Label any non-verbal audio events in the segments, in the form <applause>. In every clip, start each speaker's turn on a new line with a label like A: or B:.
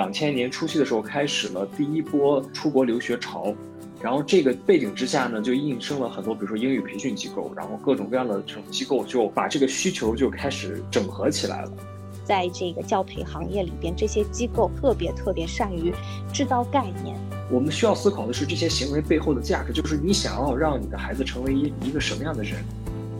A: 两千年初期的时候开始了第一波出国留学潮，然后这个背景之下呢，就应生了很多，比如说英语培训机构，然后各种各样的这种机构就把这个需求就开始整合起来了。
B: 在这个教培行业里边，这些机构特别特别善于制造概念。
A: 我们需要思考的是这些行为背后的价值，就是你想要让你的孩子成为一一个什么样的人。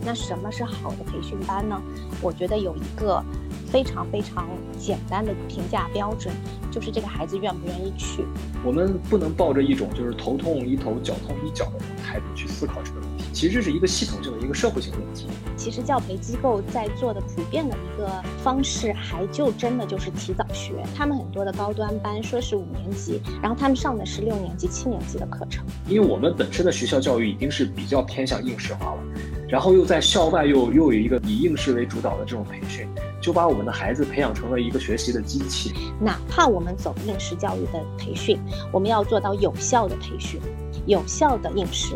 B: 那什么是好的培训班呢？我觉得有一个非常非常简单的评价标准，就是这个孩子愿不愿意去。
A: 我们不能抱着一种就是头痛医头、脚痛医脚的态度去思考这个。其实这是一个系统性的一个社会性问题。
B: 其实教培机构在做的普遍的一个方式，还就真的就是提早学。他们很多的高端班说是五年级，然后他们上的是六年级、七年级的课程。
A: 因为我们本身的学校教育已经是比较偏向应试化了。然后又在校外又又有一个以应试为主导的这种培训，就把我们的孩子培养成了一个学习的机器。
B: 哪怕我们走应试教育的培训，我们要做到有效的培训，有效的应试。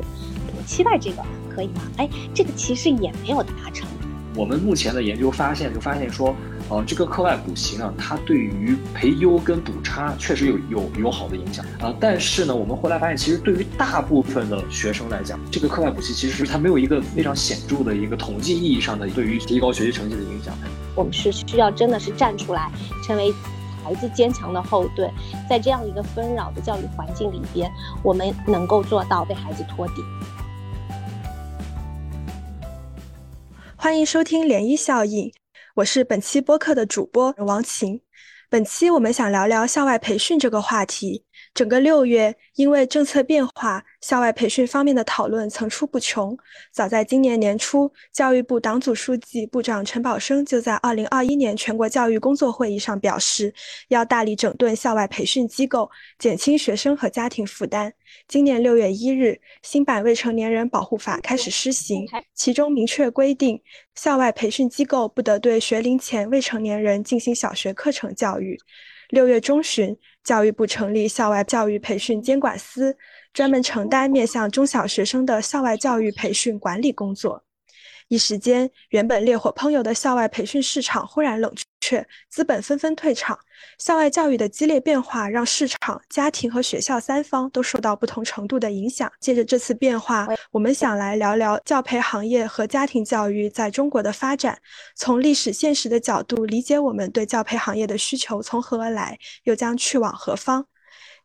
B: 我期待这个可以吗？哎，这个其实也没有达成。
A: 我们目前的研究发现，就发现说。呃，这个课外补习呢，它对于培优跟补差确实有有有好的影响啊。但是呢，我们后来发现，其实对于大部分的学生来讲，这个课外补习其实它没有一个非常显著的一个统计意义上的对于提高学习成绩的影响。
B: 我们是需要真的是站出来，成为孩子坚强的后盾，在这样一个纷扰的教育环境里边，我们能够做到为孩子托底。
C: 欢迎收听涟漪效应。我是本期播客的主播王晴，本期我们想聊聊校外培训这个话题。整个六月，因为政策变化，校外培训方面的讨论层出不穷。早在今年年初，教育部党组书记、部长陈宝生就在2021年全国教育工作会议上表示，要大力整顿校外培训机构，减轻学生和家庭负担。今年六月一日，新版《未成年人保护法》开始施行，其中明确规定，校外培训机构不得对学龄前未成年人进行小学课程教育。六月中旬。教育部成立校外教育培训监管司，专门承担面向中小学生的校外教育培训管理工作。一时间，原本烈火烹油的校外培训市场忽然冷却，资本纷纷退场。校外教育的激烈变化，让市场、家庭和学校三方都受到不同程度的影响。借着这次变化，我们想来聊聊教培行业和家庭教育在中国的发展，从历史现实的角度理解我们对教培行业的需求从何而来，又将去往何方。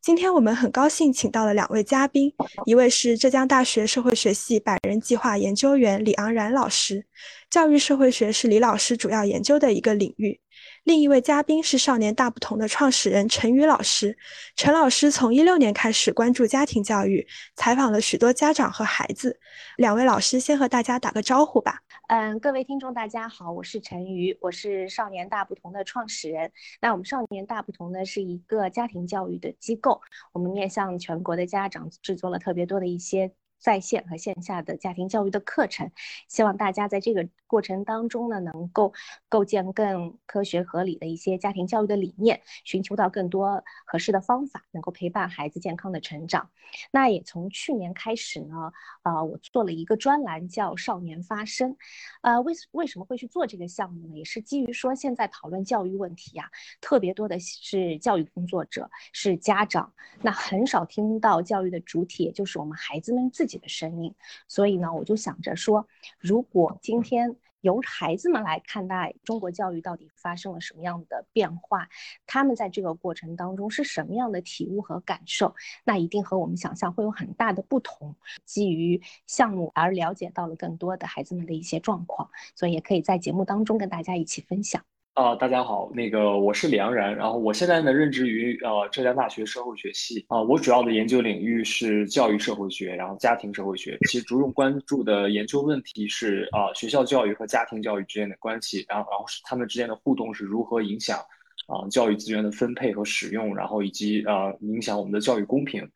C: 今天我们很高兴请到了两位嘉宾，一位是浙江大学社会学系百人计划研究员李昂然老师，教育社会学是李老师主要研究的一个领域。另一位嘉宾是少年大不同的创始人陈宇老师。陈老师从一六年开始关注家庭教育，采访了许多家长和孩子。两位老师先和大家打个招呼吧。
B: 嗯，各位听众大家好，我是陈瑜，我是少年大不同的创始人。那我们少年大不同呢是一个家庭教育的机构，我们面向全国的家长制作了特别多的一些。在线和线下的家庭教育的课程，希望大家在这个过程当中呢，能够构建更科学合理的一些家庭教育的理念，寻求到更多合适的方法，能够陪伴孩子健康的成长。那也从去年开始呢，呃，我做了一个专栏叫“少年发声”。呃，为为什么会去做这个项目呢？也是基于说现在讨论教育问题呀，特别多的是教育工作者，是家长，那很少听到教育的主体，也就是我们孩子们自己。自己的声音，所以呢，我就想着说，如果今天由孩子们来看待中国教育到底发生了什么样的变化，他们在这个过程当中是什么样的体悟和感受，那一定和我们想象会有很大的不同。基于项目而了解到了更多的孩子们的一些状况，所以也可以在节目当中跟大家一起分享。
A: 啊，大家好，那个我是李昂然，然后我现在呢任职于呃浙江大学社会学系啊，我主要的研究领域是教育社会学，然后家庭社会学，其实着重关注的研究问题是啊学校教育和家庭教育之间的关系，然后然后是他们之间的互动是如何影响啊教育资源的分配和使用，然后以及呃影响我们的教育公平。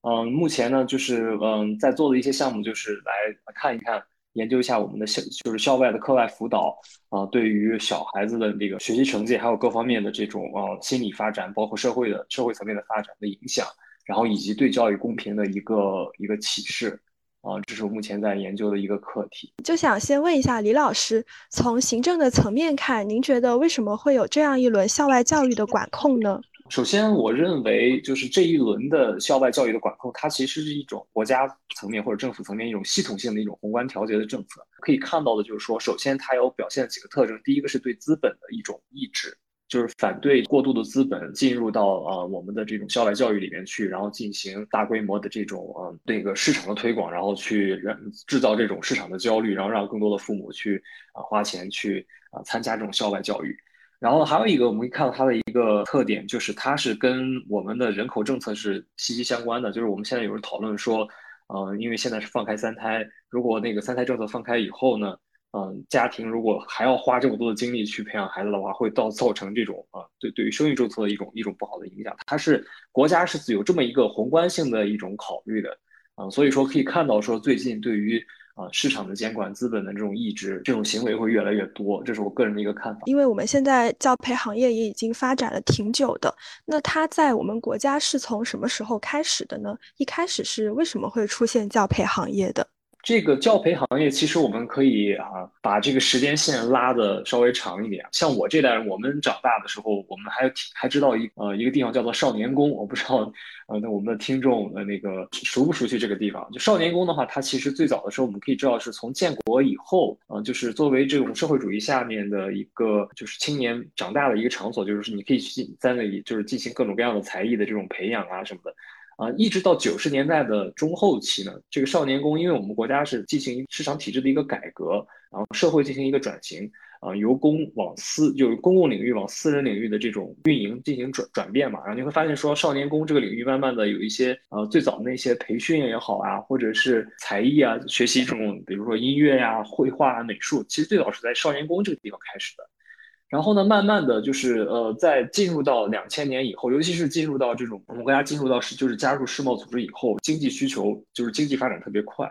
A: 嗯，目前呢就是嗯在做的一些项目就是来看一看。研究一下我们的校，就是校外的课外辅导啊，对于小孩子的这个学习成绩，还有各方面的这种呃心理发展，包括社会的社会层面的发展的影响，然后以及对教育公平的一个一个启示啊，这是我目前在研究的一个课题。
C: 就想先问一下李老师，从行政的层面看，您觉得为什么会有这样一轮校外教育的管控呢？
A: 首先，我认为就是这一轮的校外教育的管控，它其实是一种国家层面或者政府层面一种系统性的一种宏观调节的政策。可以看到的就是说，首先它有表现几个特征，第一个是对资本的一种抑制。就是反对过度的资本进入到呃我们的这种校外教育里面去，然后进行大规模的这种呃那个市场的推广，然后去制造这种市场的焦虑，然后让更多的父母去啊花钱去啊参加这种校外教育。然后还有一个我们可以看到它的一个特点，就是它是跟我们的人口政策是息息相关的。就是我们现在有人讨论说，呃，因为现在是放开三胎，如果那个三胎政策放开以后呢？嗯，家庭如果还要花这么多的精力去培养孩子的话，会造造成这种啊，对对于生育政策的一种一种不好的影响。它是国家是有这么一个宏观性的一种考虑的，啊，所以说可以看到说最近对于啊市场的监管、资本的这种抑制，这种行为会越来越多，这是我个人的一个看法。
C: 因为我们现在教培行业也已经发展了挺久的，那它在我们国家是从什么时候开始的呢？一开始是为什么会出现教培行业的？
A: 这个教培行业，其实我们可以啊，把这个时间线拉的稍微长一点。像我这代人，我们长大的时候，我们还还知道一呃一个地方叫做少年宫，我不知道呃那我们的听众呃那个熟不熟悉这个地方？就少年宫的话，它其实最早的时候，我们可以知道是从建国以后，呃，就是作为这种社会主义下面的一个就是青年长大的一个场所，就是你可以去在那里就是进行各种各样的才艺的这种培养啊什么的。啊，一直到九十年代的中后期呢，这个少年宫，因为我们国家是进行市场体制的一个改革，然后社会进行一个转型，啊，由公往私，就是公共领域往私人领域的这种运营进行转转变嘛，然后你会发现说，少年宫这个领域慢慢的有一些，呃，最早的那些培训也好啊，或者是才艺啊，学习这种，比如说音乐呀、绘画啊、美术，其实最早是在少年宫这个地方开始的。然后呢，慢慢的就是呃，在进入到两千年以后，尤其是进入到这种我们国家进入到是就是加入世贸组织以后，经济需求就是经济发展特别快，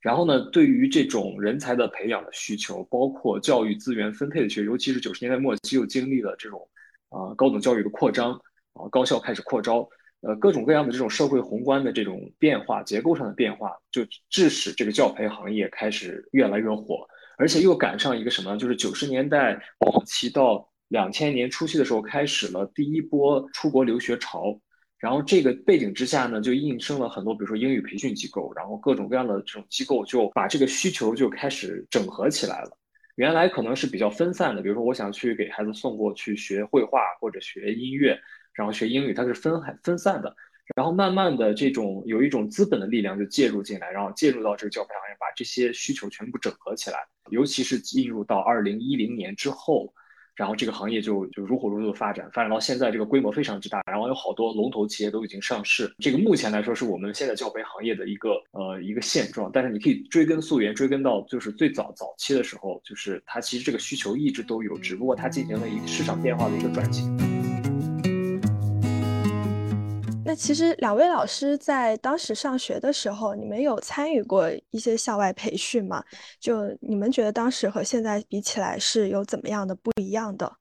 A: 然后呢，对于这种人才的培养的需求，包括教育资源分配的需求，尤其是九十年代末期又经历了这种啊高等教育的扩张啊，高校开始扩招，呃，各种各样的这种社会宏观的这种变化，结构上的变化，就致使这个教培行业开始越来越火。而且又赶上一个什么，就是九十年代后期到两千年初期的时候，开始了第一波出国留学潮。然后这个背景之下呢，就应生了很多，比如说英语培训机构，然后各种各样的这种机构就把这个需求就开始整合起来了。原来可能是比较分散的，比如说我想去给孩子送过去学绘画或者学音乐，然后学英语，它是分分散的。然后慢慢的，这种有一种资本的力量就介入进来，然后介入到这个教培行业，把这些需求全部整合起来。尤其是进入到二零一零年之后，然后这个行业就就如火如荼的发展，发展到现在这个规模非常之大，然后有好多龙头企业都已经上市。这个目前来说是我们现在教培行业的一个呃一个现状。但是你可以追根溯源，追根到就是最早早期的时候，就是它其实这个需求一直都有，只不过它进行了一个市场变化的一个转型。
C: 其实两位老师在当时上学的时候，你们有参与过一些校外培训吗？就你们觉得当时和现在比起来是有怎么样的不一样的？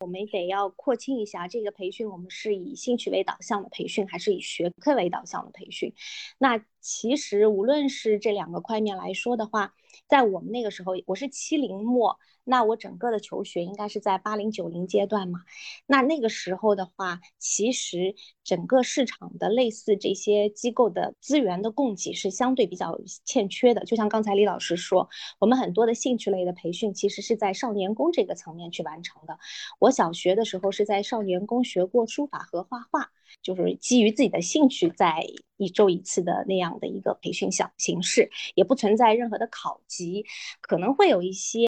B: 我们得要扩清一下，这个培训我们是以兴趣为导向的培训，还是以学科为导向的培训？那其实无论是这两个块面来说的话，在我们那个时候，我是七零末。那我整个的求学应该是在八零九零阶段嘛？那那个时候的话，其实整个市场的类似这些机构的资源的供给是相对比较欠缺的。就像刚才李老师说，我们很多的兴趣类的培训其实是在少年宫这个层面去完成的。我小学的时候是在少年宫学过书法和画画。就是基于自己的兴趣，在一周一次的那样的一个培训小形式，也不存在任何的考级，可能会有一些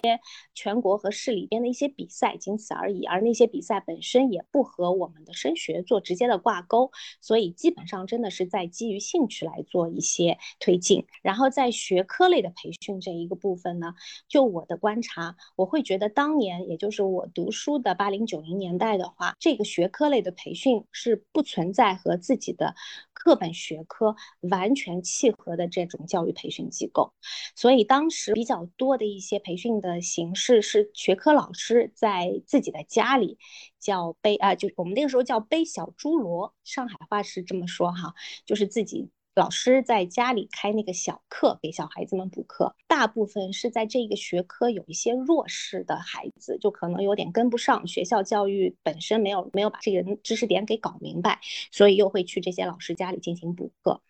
B: 全国和市里边的一些比赛，仅此而已。而那些比赛本身也不和我们的升学做直接的挂钩，所以基本上真的是在基于兴趣来做一些推进。然后在学科类的培训这一个部分呢，就我的观察，我会觉得当年也就是我读书的八零九零年代的话，这个学科类的培训是不。存在和自己的课本学科完全契合的这种教育培训机构，所以当时比较多的一些培训的形式是学科老师在自己的家里叫背啊，就我们那个时候叫背小猪罗，上海话是这么说哈，就是自己老师在家里开那个小课给小孩子们补课，大部分是在这个学科有一些弱势的孩子，就可能有点跟不上学校教育本身没有没有把这个知识点给搞明白，所以又会去这些老师家里进行补课。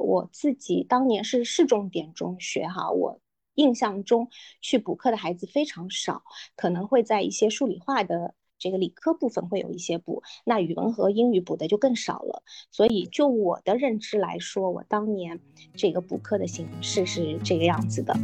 B: 我自己当年是市重点中学哈，我印象中去补课的孩子非常少，可能会在一些数理化的。这个理科部分会有一些补，那语文和英语补的就更少了。所以就我的认知来说，我当年这个补课的形式是这个样子的。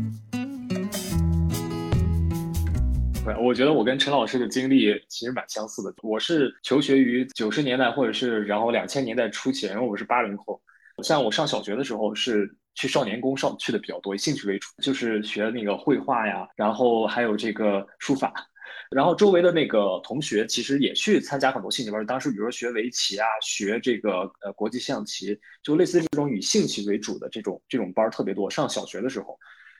A: 对，我觉得我跟陈老师的经历其实蛮相似的。我是求学于九十年代或者是然后两千年代初期，因为我是八零后。像我上小学的时候是去少年宫上去的比较多，以兴趣为主，就是学那个绘画呀，然后还有这个书法。然后周围的那个同学其实也去参加很多兴趣班，当时比如说学围棋啊，学这个呃国际象棋，就类似这种以兴趣为主的这种这种班特别多。上小学的时候，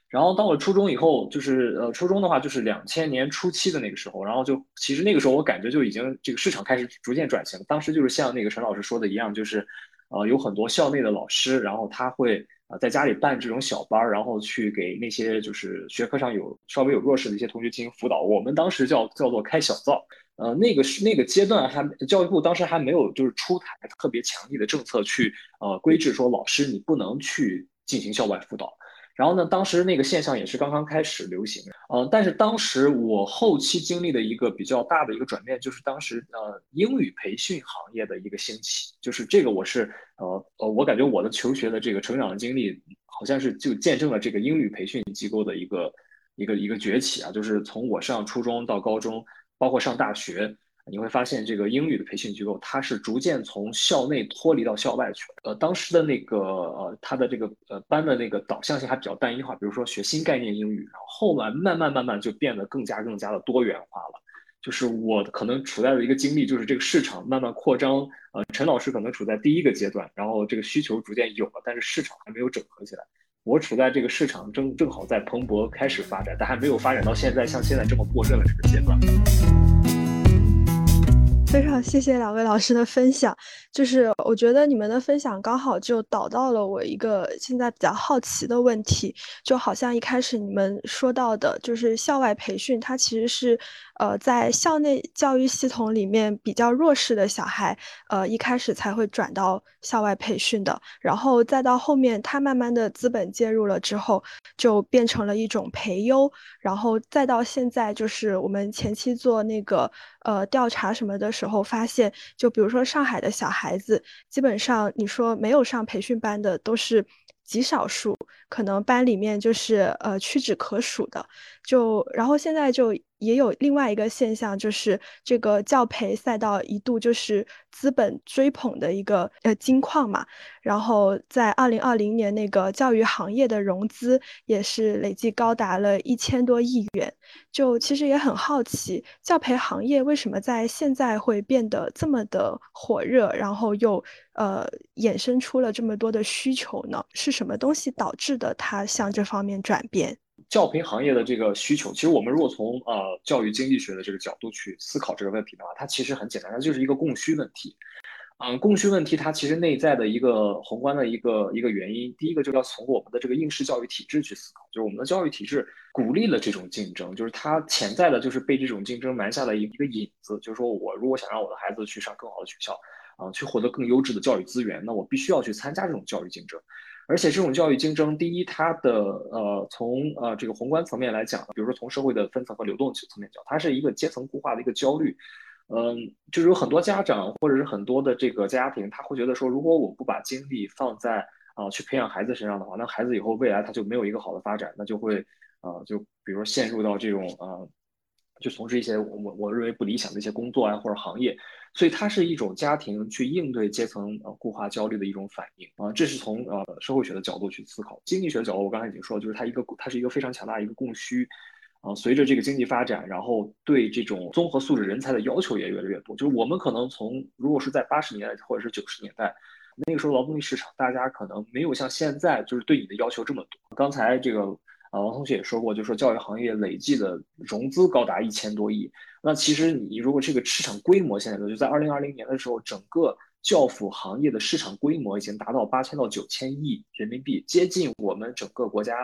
A: 然后到了初中以后，就是呃初中的话就是两千年初期的那个时候，然后就其实那个时候我感觉就已经这个市场开始逐渐转型。当时就是像那个陈老师说的一样，就是呃有很多校内的老师，然后他会。在家里办这种小班儿，然后去给那些就是学科上有稍微有弱势的一些同学进行辅导。我们当时叫叫做开小灶，呃，那个是那个阶段还教育部当时还没有就是出台特别强力的政策去呃规制说老师你不能去进行校外辅导。然后呢，当时那个现象也是刚刚开始流行，呃，但是当时我后期经历的一个比较大的一个转变，就是当时呃英语培训行业的一个兴起，就是这个我是呃呃，我感觉我的求学的这个成长的经历，好像是就见证了这个英语培训机构的一个一个一个崛起啊，就是从我上初中到高中，包括上大学。你会发现，这个英语的培训机构，它是逐渐从校内脱离到校外去。呃，当时的那个呃，它的这个呃班的那个导向性还比较单一化，比如说学新概念英语，然后后来慢慢慢慢就变得更加更加的多元化了。就是我可能处在的一个经历，就是这个市场慢慢扩张。呃，陈老师可能处在第一个阶段，然后这个需求逐渐有了，但是市场还没有整合起来。我处在这个市场正正好在蓬勃开始发展，但还没有发展到现在像现在这么过热的这个阶段。
C: 非常谢谢两位老师的分享，就是我觉得你们的分享刚好就导到了我一个现在比较好奇的问题，就好像一开始你们说到的，就是校外培训，它其实是。呃，在校内教育系统里面比较弱势的小孩，呃，一开始才会转到校外培训的，然后再到后面，他慢慢的资本介入了之后，就变成了一种培优，然后再到现在，就是我们前期做那个呃调查什么的时候，发现，就比如说上海的小孩子，基本上你说没有上培训班的都是极少数，可能班里面就是呃屈指可数的，就然后现在就。也有另外一个现象，就是这个教培赛道一度就是资本追捧的一个呃金矿嘛。然后在二零二零年，那个教育行业的融资也是累计高达了一千多亿元。就其实也很好奇，教培行业为什么在现在会变得这么的火热，然后又呃衍生出了这么多的需求呢？是什么东西导致的它向这方面转变？
A: 教培行业的这个需求，其实我们如果从呃教育经济学的这个角度去思考这个问题的话，它其实很简单，它就是一个供需问题。嗯，供需问题它其实内在的一个宏观的一个一个原因，第一个就是要从我们的这个应试教育体制去思考，就是我们的教育体制鼓励了这种竞争，就是它潜在的就是被这种竞争埋下了一个引子，就是说我如果想让我的孩子去上更好的学校，啊，去获得更优质的教育资源，那我必须要去参加这种教育竞争。而且这种教育竞争，第一，它的呃，从呃这个宏观层面来讲，比如说从社会的分层和流动层面讲，它是一个阶层固化的一个焦虑。嗯，就是有很多家长或者是很多的这个家庭，他会觉得说，如果我不把精力放在啊去培养孩子身上的话，那孩子以后未来他就没有一个好的发展，那就会呃就比如说陷入到这种呃就从事一些我我认为不理想的一些工作啊或者行业。所以它是一种家庭去应对阶层呃固化焦虑的一种反应啊，这是从呃社会学的角度去思考。经济学的角度，我刚才已经说，就是它一个它是一个非常强大的一个供需啊。随着这个经济发展，然后对这种综合素质人才的要求也越来越多。就是我们可能从如果是在八十年代或者是九十年代，那个时候劳动力市场大家可能没有像现在就是对你的要求这么多。刚才这个。啊，王同学也说过，就说教育行业累计的融资高达一千多亿。那其实你如果这个市场规模现在的就在二零二零年的时候，整个教辅行业的市场规模已经达到八千到九千亿人民币，接近我们整个国家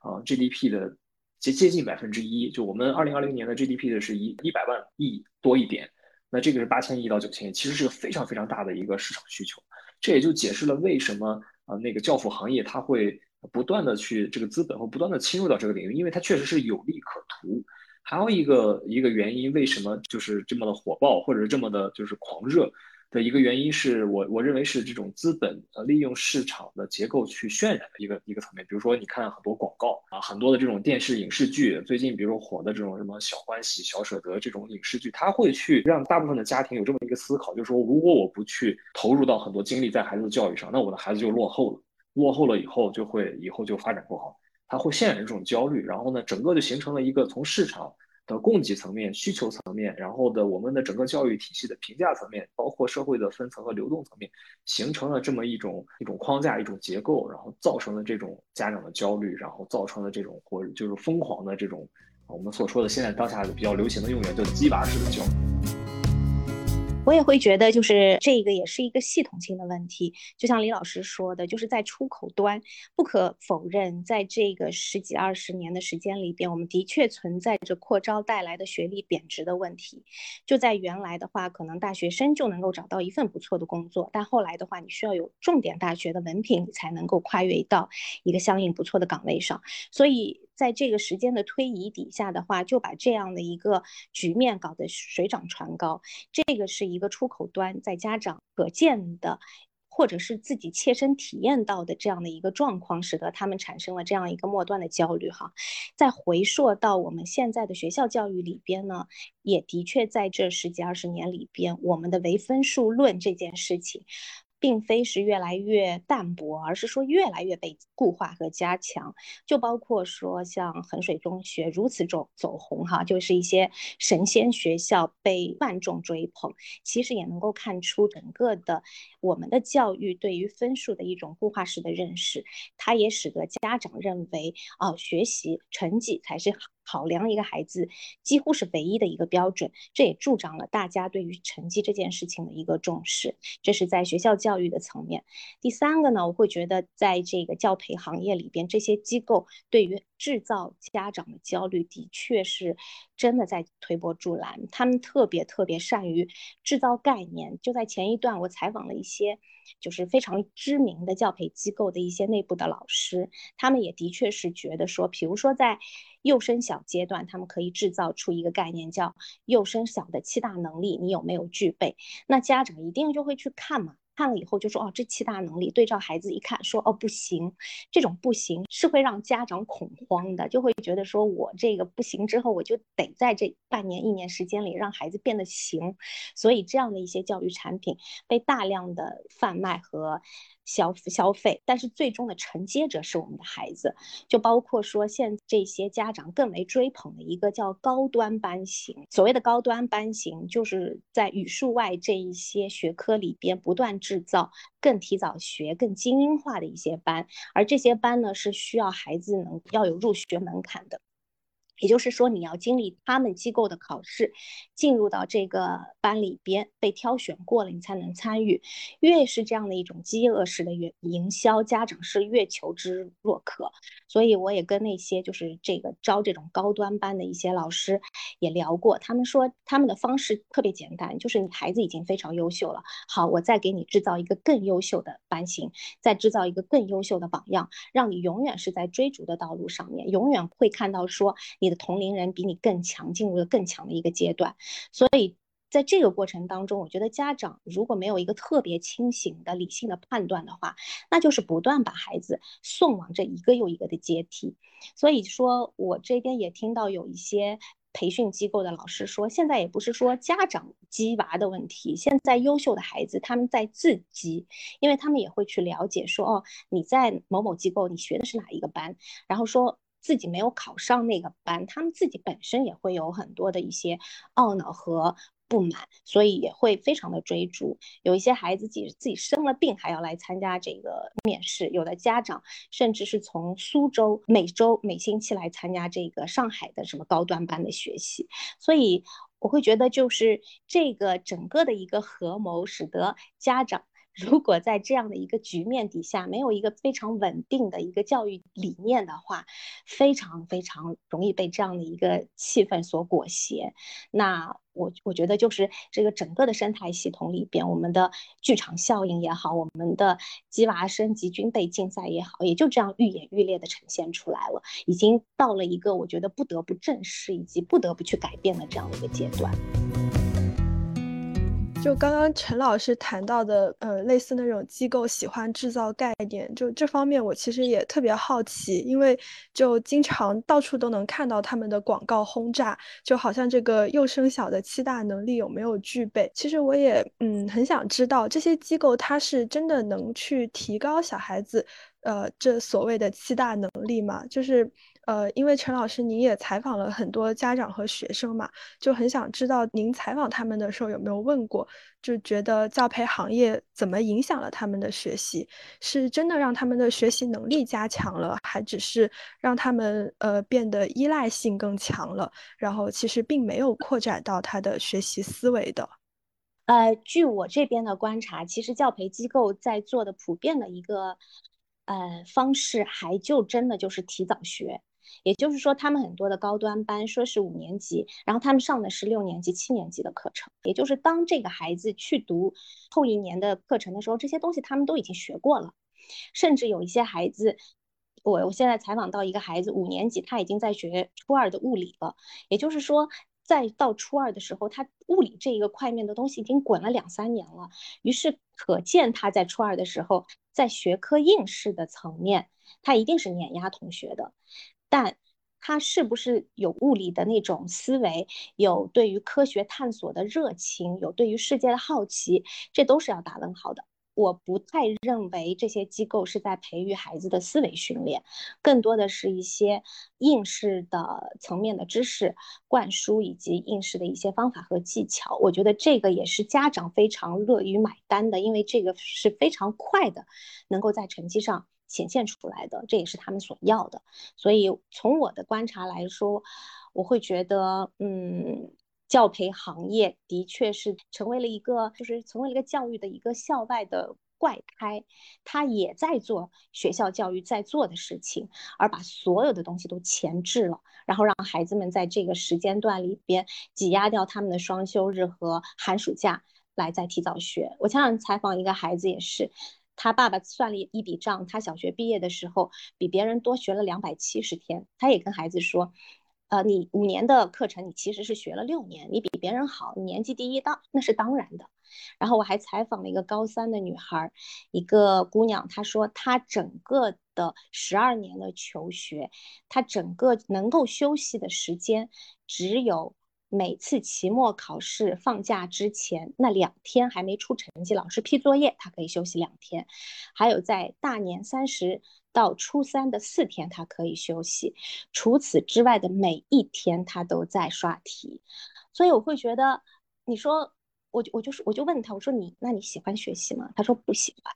A: 啊 GDP 的接接近百分之一。就我们二零二零年的 GDP 的是一一百万亿多一点，那这个是八千亿到九千亿，其实是个非常非常大的一个市场需求。这也就解释了为什么啊那个教辅行业它会不断的去这个资本会不断的侵入到这个领域，因为它确实是有利可图。还有一个一个原因，为什么就是这么的火爆，或者是这么的就是狂热的一个原因，是我我认为是这种资本呃利用市场的结构去渲染的一个一个层面。比如说，你看很多广告啊，很多的这种电视影视剧，最近比如说火的这种什么小欢喜、小舍得这种影视剧，它会去让大部分的家庭有这么一个思考，就是说，如果我不去投入到很多精力在孩子的教育上，那我的孩子就落后了，落后了以后就会以后就发展不好。它会渲染这种焦虑，然后呢，整个就形成了一个从市场的供给层面、需求层面，然后的我们的整个教育体系的评价层面，包括社会的分层和流动层面，形成了这么一种一种框架、一种结构，然后造成了这种家长的焦虑，然后造成了这种或者就是疯狂的这种我们所说的现在当下比较流行的用语叫“鸡娃式的教育”。
B: 我也会觉得，就是这个也是一个系统性的问题。就像李老师说的，就是在出口端，不可否认，在这个十几二十年的时间里边，我们的确存在着扩招带来的学历贬值的问题。就在原来的话，可能大学生就能够找到一份不错的工作，但后来的话，你需要有重点大学的文凭，你才能够跨越到一个相应不错的岗位上。所以。在这个时间的推移底下的话，就把这样的一个局面搞得水涨船高。这个是一个出口端在家长可见的，或者是自己切身体验到的这样的一个状况，使得他们产生了这样一个末端的焦虑。哈，再回溯到我们现在的学校教育里边呢，也的确在这十几二十年里边，我们的唯分数论这件事情。并非是越来越淡薄，而是说越来越被固化和加强。就包括说像衡水中学如此走走红哈，就是一些神仙学校被万众追捧。其实也能够看出整个的我们的教育对于分数的一种固化式的认识，它也使得家长认为啊，学习成绩才是。考量一个孩子几乎是唯一的一个标准，这也助长了大家对于成绩这件事情的一个重视。这是在学校教育的层面。第三个呢，我会觉得在这个教培行业里边，这些机构对于制造家长的焦虑，的确是真的在推波助澜。他们特别特别善于制造概念。就在前一段，我采访了一些就是非常知名的教培机构的一些内部的老师，他们也的确是觉得说，比如说在幼升小阶段，他们可以制造出一个概念，叫幼升小的七大能力，你有没有具备？那家长一定就会去看嘛。看了以后就说哦，这七大能力对照孩子一看说哦不行，这种不行是会让家长恐慌的，就会觉得说我这个不行之后，我就得在这半年一年时间里让孩子变得行，所以这样的一些教育产品被大量的贩卖和。消消费，但是最终的承接者是我们的孩子，就包括说现这些家长更为追捧的一个叫高端班型。所谓的高端班型，就是在语数外这一些学科里边不断制造更提早学、更精英化的一些班，而这些班呢是需要孩子能要有入学门槛的。也就是说，你要经历他们机构的考试，进入到这个班里边被挑选过了，你才能参与。越是这样的一种饥饿式的营营销，家长是越求之若渴。所以我也跟那些就是这个招这种高端班的一些老师也聊过，他们说他们的方式特别简单，就是你孩子已经非常优秀了，好，我再给你制造一个更优秀的班型，再制造一个更优秀的榜样，让你永远是在追逐的道路上面，永远会看到说。你的同龄人比你更强，进入了更强的一个阶段，所以在这个过程当中，我觉得家长如果没有一个特别清醒的理性的判断的话，那就是不断把孩子送往这一个又一个的阶梯。所以说我这边也听到有一些培训机构的老师说，现在也不是说家长激娃的问题，现在优秀的孩子他们在自激，因为他们也会去了解说，哦，你在某某机构你学的是哪一个班，然后说。自己没有考上那个班，他们自己本身也会有很多的一些懊恼和不满，所以也会非常的追逐。有一些孩子自己自己生了病还要来参加这个面试，有的家长甚至是从苏州每周每星期来参加这个上海的什么高端班的学习。所以我会觉得，就是这个整个的一个合谋，使得家长如果在这样的一个局面底下，没有一个非常稳定的一个教育理念的话，非常非常容易被这样的一个气氛所裹挟。那我我觉得就是这个整个的生态系统里边，我们的剧场效应也好，我们的鸡娃升级军备竞赛也好，也就这样愈演愈烈的呈现出来了，已经到了一个我觉得不得不正视以及不得不去改变的这样的一个阶段。
C: 就刚刚陈老师谈到的，呃，类似那种机构喜欢制造概念，就这方面我其实也特别好奇，因为就经常到处都能看到他们的广告轰炸，就好像这个幼升小的七大能力有没有具备？其实我也嗯很想知道，这些机构它是真的能去提高小孩子，呃，这所谓的七大能力吗？就是。呃，因为陈老师您也采访了很多家长和学生嘛，就很想知道您采访他们的时候有没有问过，就觉得教培行业怎么影响了他们的学习？是真的让他们的学习能力加强了，还只是让他们呃变得依赖性更强了？然后其实并没有扩展到他的学习思维的。
B: 呃，据我这边的观察，其实教培机构在做的普遍的一个呃方式，还就真的就是提早学。也就是说，他们很多的高端班说是五年级，然后他们上的是六年级、七年级的课程。也就是当这个孩子去读后一年的课程的时候，这些东西他们都已经学过了。甚至有一些孩子，我我现在采访到一个孩子五年级，他已经在学初二的物理了。也就是说，在到初二的时候，他物理这一个块面的东西已经滚了两三年了。于是可见他在初二的时候，在学科应试的层面，他一定是碾压同学的。但他是不是有物理的那种思维，有对于科学探索的热情，有对于世界的好奇，这都是要打问号的。我不太认为这些机构是在培育孩子的思维训练，更多的是一些应试的层面的知识灌输，以及应试的一些方法和技巧。我觉得这个也是家长非常乐于买单的，因为这个是非常快的，能够在成绩上。显现出来的，这也是他们所要的。所以从我的观察来说，我会觉得，嗯，教培行业的确是成为了一个，就是成为了一个教育的一个校外的怪胎。他也在做学校教育在做的事情，而把所有的东西都前置了，然后让孩子们在这个时间段里边挤压掉他们的双休日和寒暑假，来再提早学。我前两天采访一个孩子，也是。他爸爸算了一笔账，他小学毕业的时候比别人多学了两百七十天。他也跟孩子说，呃，你五年的课程，你其实是学了六年，你比别人好，你年级第一当那是当然的。然后我还采访了一个高三的女孩，一个姑娘，她说她整个的十二年的求学，她整个能够休息的时间只有。每次期末考试放假之前那两天还没出成绩，老师批作业，他可以休息两天；还有在大年三十到初三的四天，他可以休息。除此之外的每一天，他都在刷题。所以我会觉得，你说我我就是我就问他，我说你那你喜欢学习吗？他说不喜欢。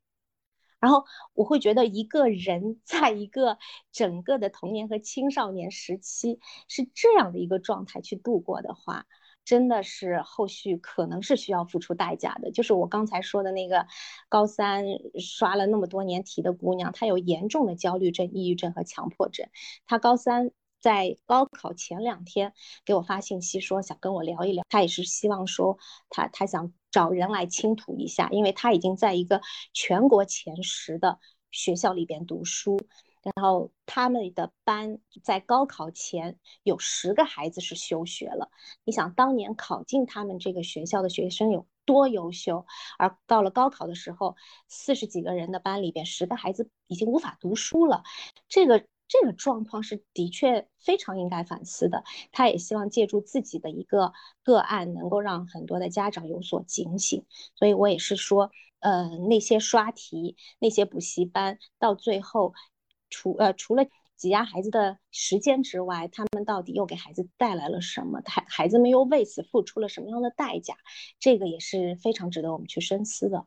B: 然后我会觉得，一个人在一个整个的童年和青少年时期是这样的一个状态去度过的话，真的是后续可能是需要付出代价的。就是我刚才说的那个高三刷了那么多年题的姑娘，她有严重的焦虑症、抑郁症和强迫症。她高三在高考前两天给我发信息说想跟我聊一聊，她也是希望说她她想。找人来倾吐一下，因为他已经在一个全国前十的学校里边读书，然后他们的班在高考前有十个孩子是休学了。你想当年考进他们这个学校的学生有多优秀，而到了高考的时候，四十几个人的班里边，十个孩子已经无法读书了，这个。这个状况是的确非常应该反思的。他也希望借助自己的一个个案，能够让很多的家长有所警醒。所以我也是说，呃，那些刷题、那些补习班，到最后，除呃除了挤压孩子的时间之外，他们到底又给孩子带来了什么？孩孩子们又为此付出了什么样的代价？这个也是非常值得我们去深思的。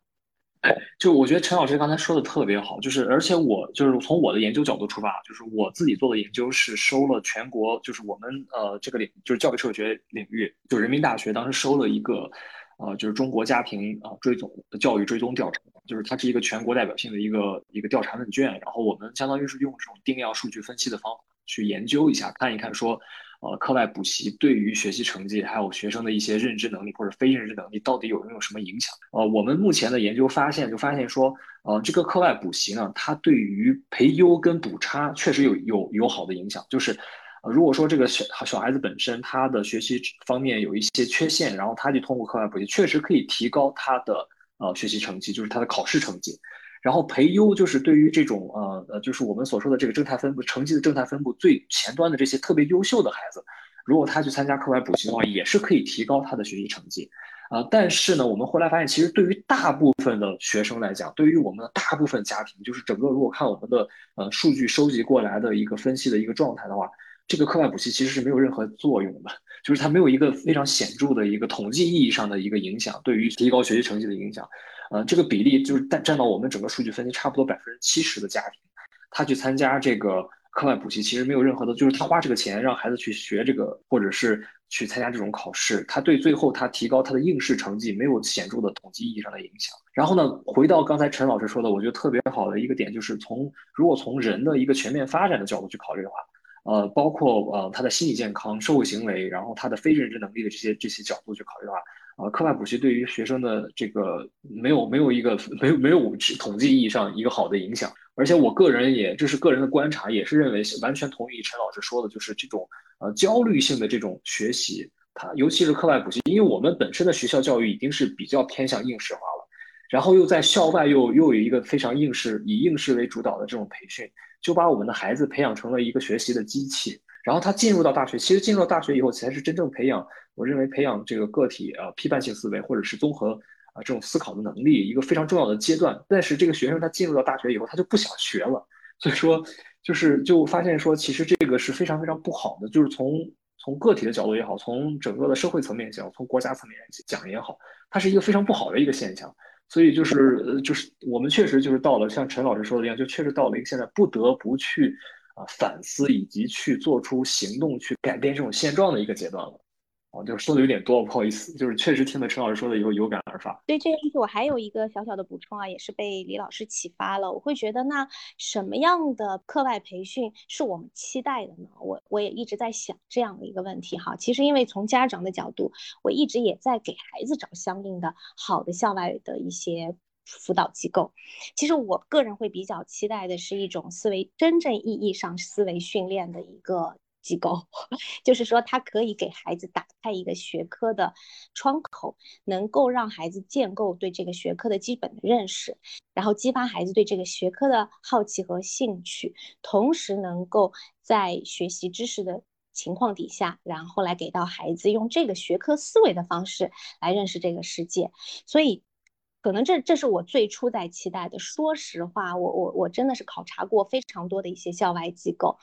A: 就我觉得陈老师刚才说的特别好，就是而且我就是从我的研究角度出发，就是我自己做的研究是收了全国，就是我们呃这个领就是教育社会学领域，就人民大学当时收了一个呃，就是中国家庭啊追踪教育追踪调查，就是它是一个全国代表性的一个一个调查问卷，然后我们相当于是用这种定量数据分析的方法去研究一下，看一看说，呃，课外补习对于学习成绩还有学生的一些认知能力或者非认知能力到底有没有什么影响？呃，我们目前的研究发现就发现说，呃，这个课外补习呢，它对于培优跟补差确实有有有好的影响，就是。如果说这个小小孩子本身他的学习方面有一些缺陷，然后他就通过课外补习，确实可以提高他的呃学习成绩，就是他的考试成绩。然后培优就是对于这种呃呃，就是我们所说的这个正态分布成绩的正态分布最前端的这些特别优秀的孩子，如果他去参加课外补习的话，也是可以提高他的学习成绩。啊，但是呢，我们后来发现，其实对于大部分的学生来讲，对于我们的大部分家庭，就是整个如果看我们的呃数据收集过来的一个分析的一个状态的话。这个课外补习其实是没有任何作用的，就是它没有一个非常显著的一个统计意义上的一个影响，对于提高学习成绩的影响。呃，这个比例就是占占到我们整个数据分析差不多百分之七十的家庭，他去参加这个课外补习，其实没有任何的，就是他花这个钱让孩子去学这个，或者是去参加这种考试，他对最后他提高他的应试成绩没有显著的统计意义上的影响。然后呢，回到刚才陈老师说的，我觉得特别好的一个点就是从如果从人的一个全面发展的角度去考虑的话。呃，包括呃他的心理健康、社会行为，然后他的非认知能力的这些这些角度去考虑的话，呃，课外补习对于学生的这个没有没有一个没有没有统计意义上一个好的影响。而且我个人也这是个人的观察，也是认为完全同意陈老师说的，就是这种呃焦虑性的这种学习，它尤其是课外补习，因为我们本身的学校教育已经是比较偏向应试化了，然后又在校外又又有一个非常应试以应试为主导的这种培训。就把我们的孩子培养成了一个学习的机器，然后他进入到大学，其实进入到大学以后才是真正培养，我认为培养这个个体啊批判性思维或者是综合啊这种思考的能力一个非常重要的阶段。但是这个学生他进入到大学以后，他就不想学了，所以说就是就发现说，其实这个是非常非常不好的，就是从从个体的角度也好，从整个的社会层面讲，从国家层面讲也好，它是一个非常不好的一个现象。所以就是呃就是我们确实就是到了像陈老师说的一样，就确实到了一个现在不得不去啊反思以及去做出行动去改变这种现状的一个阶段了。哦，就是说的有点多，不好意思，就是确实听了陈老师说的以后有感而发。
B: 对这个问题，我还有一个小小的补充啊，也是被李老师启发了。我会觉得，那什么样的课外培训是我们期待的呢？我我也一直在想这样的一个问题哈。其实，因为从家长的角度，我一直也在给孩子找相应的好的校外的一些辅导机构。其实，我个人会比较期待的是一种思维真正意义上思维训练的一个。机构，<laughs> 就是说，它可以给孩子打开一个学科的窗口，能够让孩子建构对这个学科的基本的认识，然后激发孩子对这个学科的好奇和兴趣，同时能够在学习知识的情况底下，然后来给到孩子用这个学科思维的方式来认识这个世界。所以，可能这这是我最初在期待的。说实话，我我我真的是考察过非常多的一些校外机构。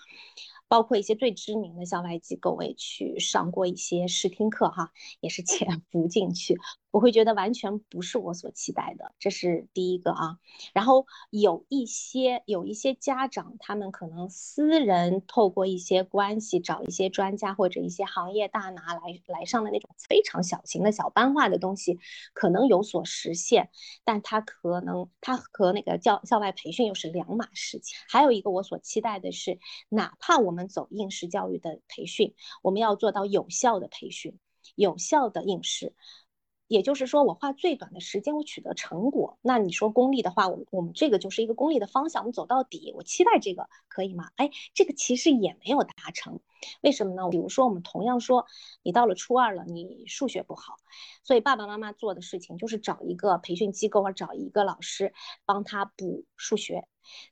B: 包括一些最知名的校外机构，我也去上过一些试听课，哈，也是潜 <laughs> 伏进去。我会觉得完全不是我所期待的，这是第一个啊。然后有一些有一些家长，他们可能私人透过一些关系找一些专家或者一些行业大拿来来上的那种非常小型的小班化的东西，可能有所实现，但他可能他和那个教校外培训又是两码事情。还有一个我所期待的是，哪怕我们走应试教育的培训，我们要做到有效的培训，有效的应试。也就是说，我花最短的时间，我取得成果。那你说功利的话，我我们这个就是一个功利的方向，我们走到底。我期待这个可以吗？哎，这个其实也没有达成，为什么呢？比如说，我们同样说，你到了初二了，你数学不好，所以爸爸妈妈做的事情就是找一个培训机构或找一个老师帮他补数学，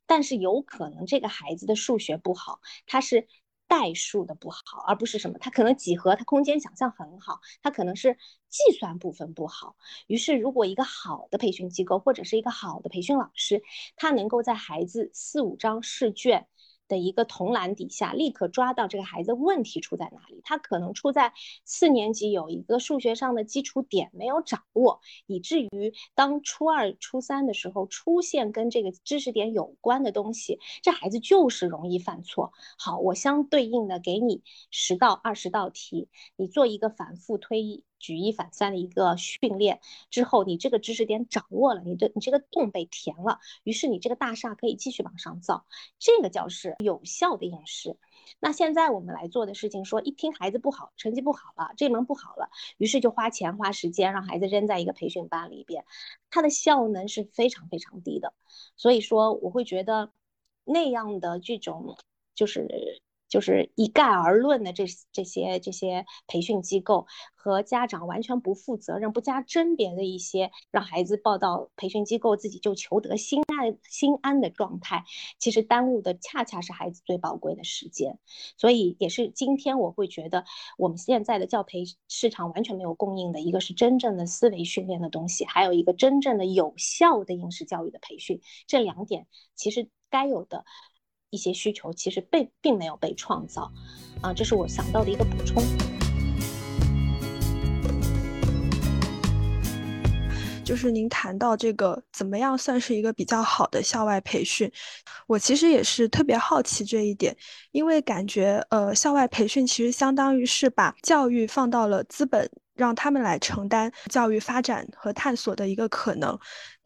B: 但是有可能这个孩子的数学不好，他是。代数的不好，而不是什么，他可能几何，他空间想象很好，他可能是计算部分不好。于是，如果一个好的培训机构或者是一个好的培训老师，他能够在孩子四五张试卷。的一个铜栏底下，立刻抓到这个孩子问题出在哪里。他可能出在四年级有一个数学上的基础点没有掌握，以至于当初二、初三的时候出现跟这个知识点有关的东西，这孩子就是容易犯错。好，我相对应的给你十道、二十道题，你做一个反复推举一反三的一个训练之后，你这个知识点掌握了，你的你这个洞被填了，于是你这个大厦可以继续往上造，这个叫是有效的应试。那现在我们来做的事情，说一听孩子不好，成绩不好了，这门不好了，于是就花钱花时间让孩子扔在一个培训班里边，它的效能是非常非常低的。所以说，我会觉得那样的这种就是。就是一概而论的这这些这些培训机构和家长完全不负责任、不加甄别的一些让孩子报到培训机构自己就求得心安心安的状态，其实耽误的恰恰是孩子最宝贵的时间。所以也是今天我会觉得我们现在的教培市场完全没有供应的一个是真正的思维训练的东西，还有一个真正的有效的应试教育的培训。这两点其实该有的。一些需求其实被并没有被创造，啊，这是我想到的一个补充。
C: 就是您谈到这个怎么样算是一个比较好的校外培训，我其实也是特别好奇这一点，因为感觉呃校外培训其实相当于是把教育放到了资本。让他们来承担教育发展和探索的一个可能，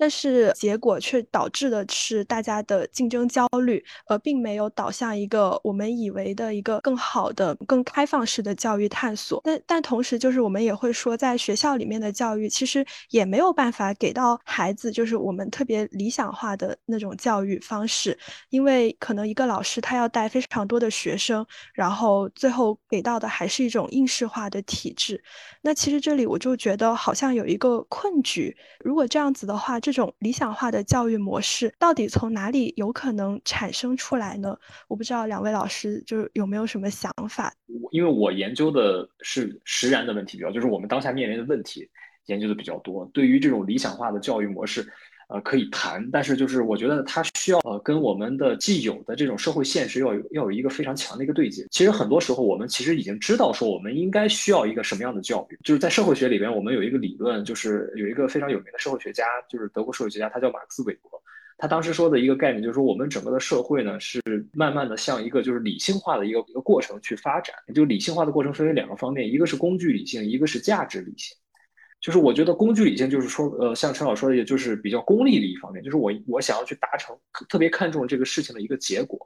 C: 但是结果却导致的是大家的竞争焦虑，而并没有导向一个我们以为的一个更好的、更开放式的教育探索。但但同时，就是我们也会说，在学校里面的教育其实也没有办法给到孩子，就是我们特别理想化的那种教育方式，因为可能一个老师他要带非常多的学生，然后最后给到的还是一种应试化的体制。那其实这里我就觉得好像有一个困局。如果这样子的话，这这种理想化的教育模式到底从哪里有可能产生出来呢？我不知道两位老师就是有没有什么想法？
A: 因为我研究的是实然的问题比较，就是我们当下面临的问题研究的比较多。对于这种理想化的教育模式。呃，可以谈，但是就是我觉得它需要跟我们的既有的这种社会现实要有要有一个非常强的一个对接。其实很多时候我们其实已经知道说我们应该需要一个什么样的教育，就是在社会学里边，我们有一个理论，就是有一个非常有名的社会学家，就是德国社会学家，他叫马克思韦伯。他当时说的一个概念就是说，我们整个的社会呢是慢慢的向一个就是理性化的一个一个过程去发展。就理性化的过程分为两个方面，一个是工具理性，一个是价值理性。就是我觉得工具理性就是说，呃，像陈老说的，也就是比较功利的一方面，就是我我想要去达成特别看重这个事情的一个结果。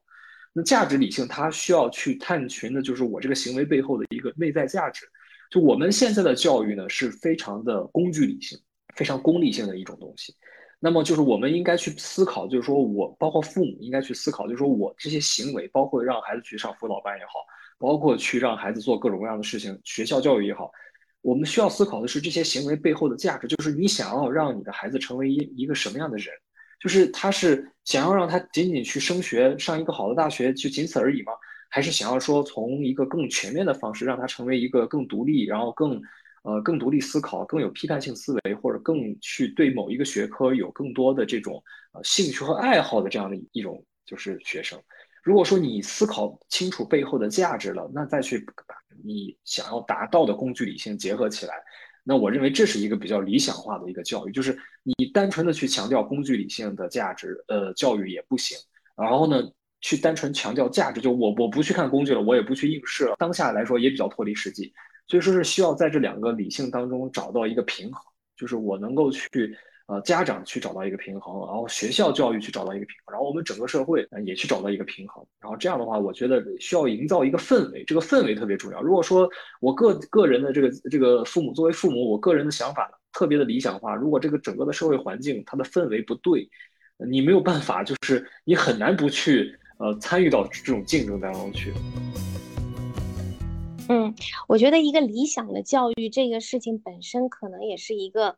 A: 那价值理性它需要去探寻的就是我这个行为背后的一个内在价值。就我们现在的教育呢，是非常的工具理性、非常功利性的一种东西。那么就是我们应该去思考，就是说我包括父母应该去思考，就是说我这些行为，包括让孩子去上辅导班也好，包括去让孩子做各种各样的事情，学校教育也好。我们需要思考的是这些行为背后的价值，就是你想要让你的孩子成为一一个什么样的人，就是他是想要让他仅仅去升学上一个好的大学就仅此而已吗？还是想要说从一个更全面的方式让他成为一个更独立，然后更呃更独立思考、更有批判性思维，或者更去对某一个学科有更多的这种呃兴趣和爱好的这样的一种就是学生？如果说你思考清楚背后的价值了，那再去把你想要达到的工具理性结合起来，那我认为这是一个比较理想化的一个教育。就是你单纯的去强调工具理性的价值，呃，教育也不行。然后呢，去单纯强调价值，就我我不去看工具了，我也不去应试了。当下来说也比较脱离实际，所以说是需要在这两个理性当中找到一个平衡，就是我能够去。呃，家长去找到一个平衡，然后学校教育去找到一个平衡，然后我们整个社会也去找到一个平衡，然后这样的话，我觉得需要营造一个氛围，这个氛围特别重要。如果说我个个人的这个这个父母作为父母，我个人的想法特别的理想化，如果这个整个的社会环境它的氛围不对，你没有办法，就是你很难不去呃参与到这种竞争当中去。
B: 嗯，我觉得一个理想的教育这个事情本身可能也是一个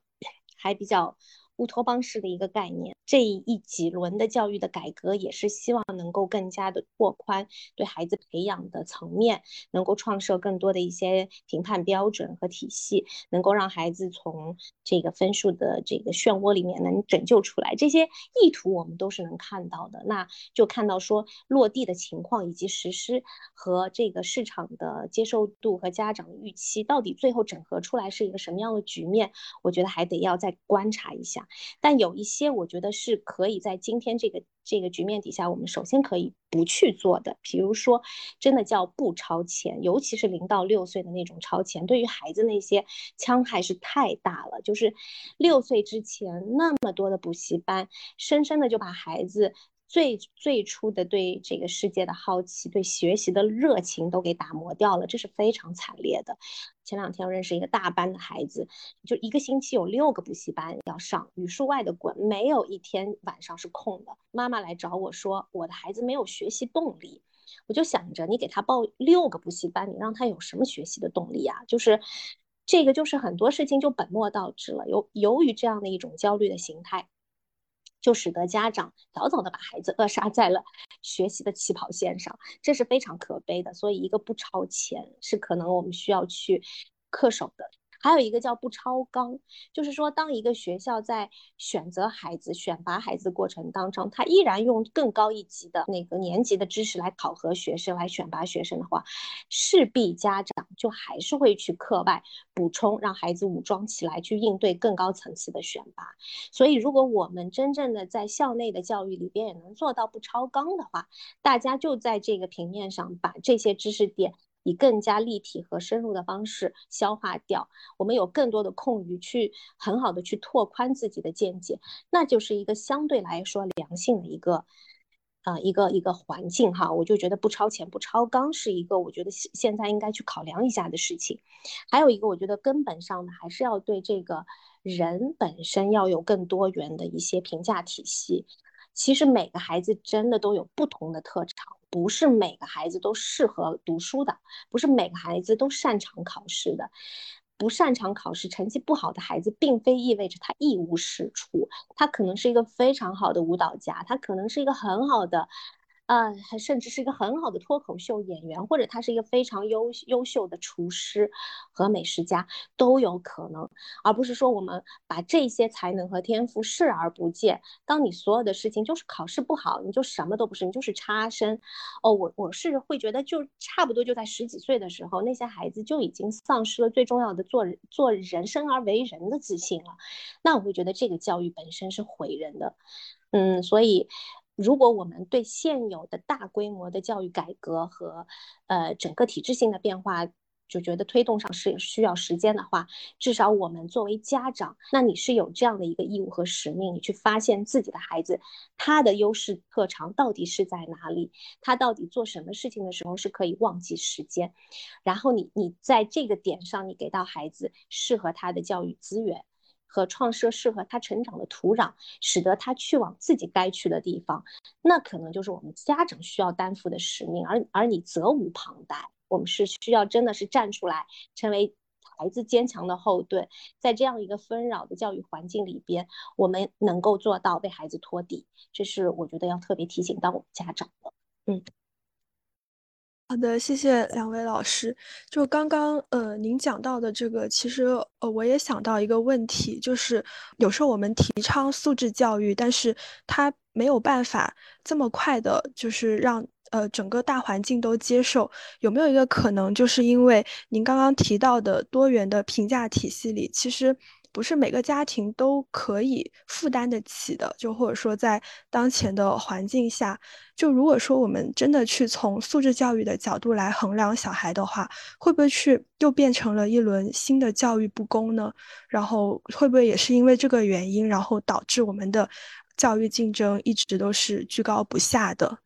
B: 还比较。乌托邦式的一个概念，这一几轮的教育的改革也是希望能够更加的拓宽对孩子培养的层面，能够创设更多的一些评判标准和体系，能够让孩子从这个分数的这个漩涡里面能拯救出来。这些意图我们都是能看到的，那就看到说落地的情况以及实施和这个市场的接受度和家长的预期到底最后整合出来是一个什么样的局面，我觉得还得要再观察一下。但有一些我觉得是可以在今天这个这个局面底下，我们首先可以不去做的。比如说，真的叫不超前，尤其是零到六岁的那种超前，对于孩子那些戕害是太大了。就是六岁之前那么多的补习班，深深的就把孩子。最最初的对这个世界的好奇，对学习的热情都给打磨掉了，这是非常惨烈的。前两天我认识一个大班的孩子，就一个星期有六个补习班要上，语数外的滚，没有一天晚上是空的。妈妈来找我说，我的孩子没有学习动力，我就想着你给他报六个补习班，你让他有什么学习的动力啊？就是这个，就是很多事情就本末倒置了。由由于这样的一种焦虑的形态。就使得家长早早的把孩子扼杀在了学习的起跑线上，这是非常可悲的。所以，一个不超前是可能我们需要去恪守的。还有一个叫不超纲，就是说，当一个学校在选择孩子、选拔孩子过程当中，他依然用更高一级的那个年级的知识来考核学生、来选拔学生的话，势必家长就还是会去课外补充，让孩子武装起来去应对更高层次的选拔。所以，如果我们真正的在校内的教育里边也能做到不超纲的话，大家就在这个平面上把这些知识点。以更加立体和深入的方式消化掉，我们有更多的空余去很好的去拓宽自己的见解，那就是一个相对来说良性的一个，呃，一个一个环境哈。我就觉得不超前不超纲是一个我觉得现在应该去考量一下的事情。还有一个我觉得根本上呢还是要对这个人本身要有更多元的一些评价体系。其实每个孩子真的都有不同的特长。不是每个孩子都适合读书的，不是每个孩子都擅长考试的，不擅长考试、成绩不好的孩子，并非意味着他一无是处，他可能是一个非常好的舞蹈家，他可能是一个很好的。啊，还甚至是一个很好的脱口秀演员，或者他是一个非常优优秀的厨师和美食家都有可能，而不是说我们把这些才能和天赋视而不见。当你所有的事情就是考试不好，你就什么都不是，你就是差生。哦，我我是会觉得，就差不多就在十几岁的时候，那些孩子就已经丧失了最重要的做做人生而为人的自信了。那我会觉得这个教育本身是毁人的。嗯，所以。如果我们对现有的大规模的教育改革和，呃，整个体制性的变化，就觉得推动上是需要时间的话，至少我们作为家长，那你是有这样的一个义务和使命，你去发现自己的孩子他的优势特长到底是在哪里，他到底做什么事情的时候是可以忘记时间，然后你你在这个点上，你给到孩子适合他的教育资源。和创设适合他成长的土壤，使得他去往自己该去的地方，那可能就是我们家长需要担负的使命，而而你责无旁贷。我们是需要真的是站出来，成为孩子坚强的后盾，在这样一个纷扰的教育环境里边，我们能够做到为孩子托底，这是我觉得要特别提醒到我们家长的。嗯。
C: 好的，谢谢两位老师。就刚刚呃，您讲到的这个，其实呃，我也想到一个问题，就是有时候我们提倡素质教育，但是它没有办法这么快的，就是让呃整个大环境都接受。有没有一个可能，就是因为您刚刚提到的多元的评价体系里，其实。不是每个家庭都可以负担得起的，就或者说在当前的环境下，就如果说我们真的去从素质教育的角度来衡量小孩的话，会不会去又变成了一轮新的教育不公呢？然后会不会也是因为这个原因，然后导致我们的教育竞争一直都是居高不下的？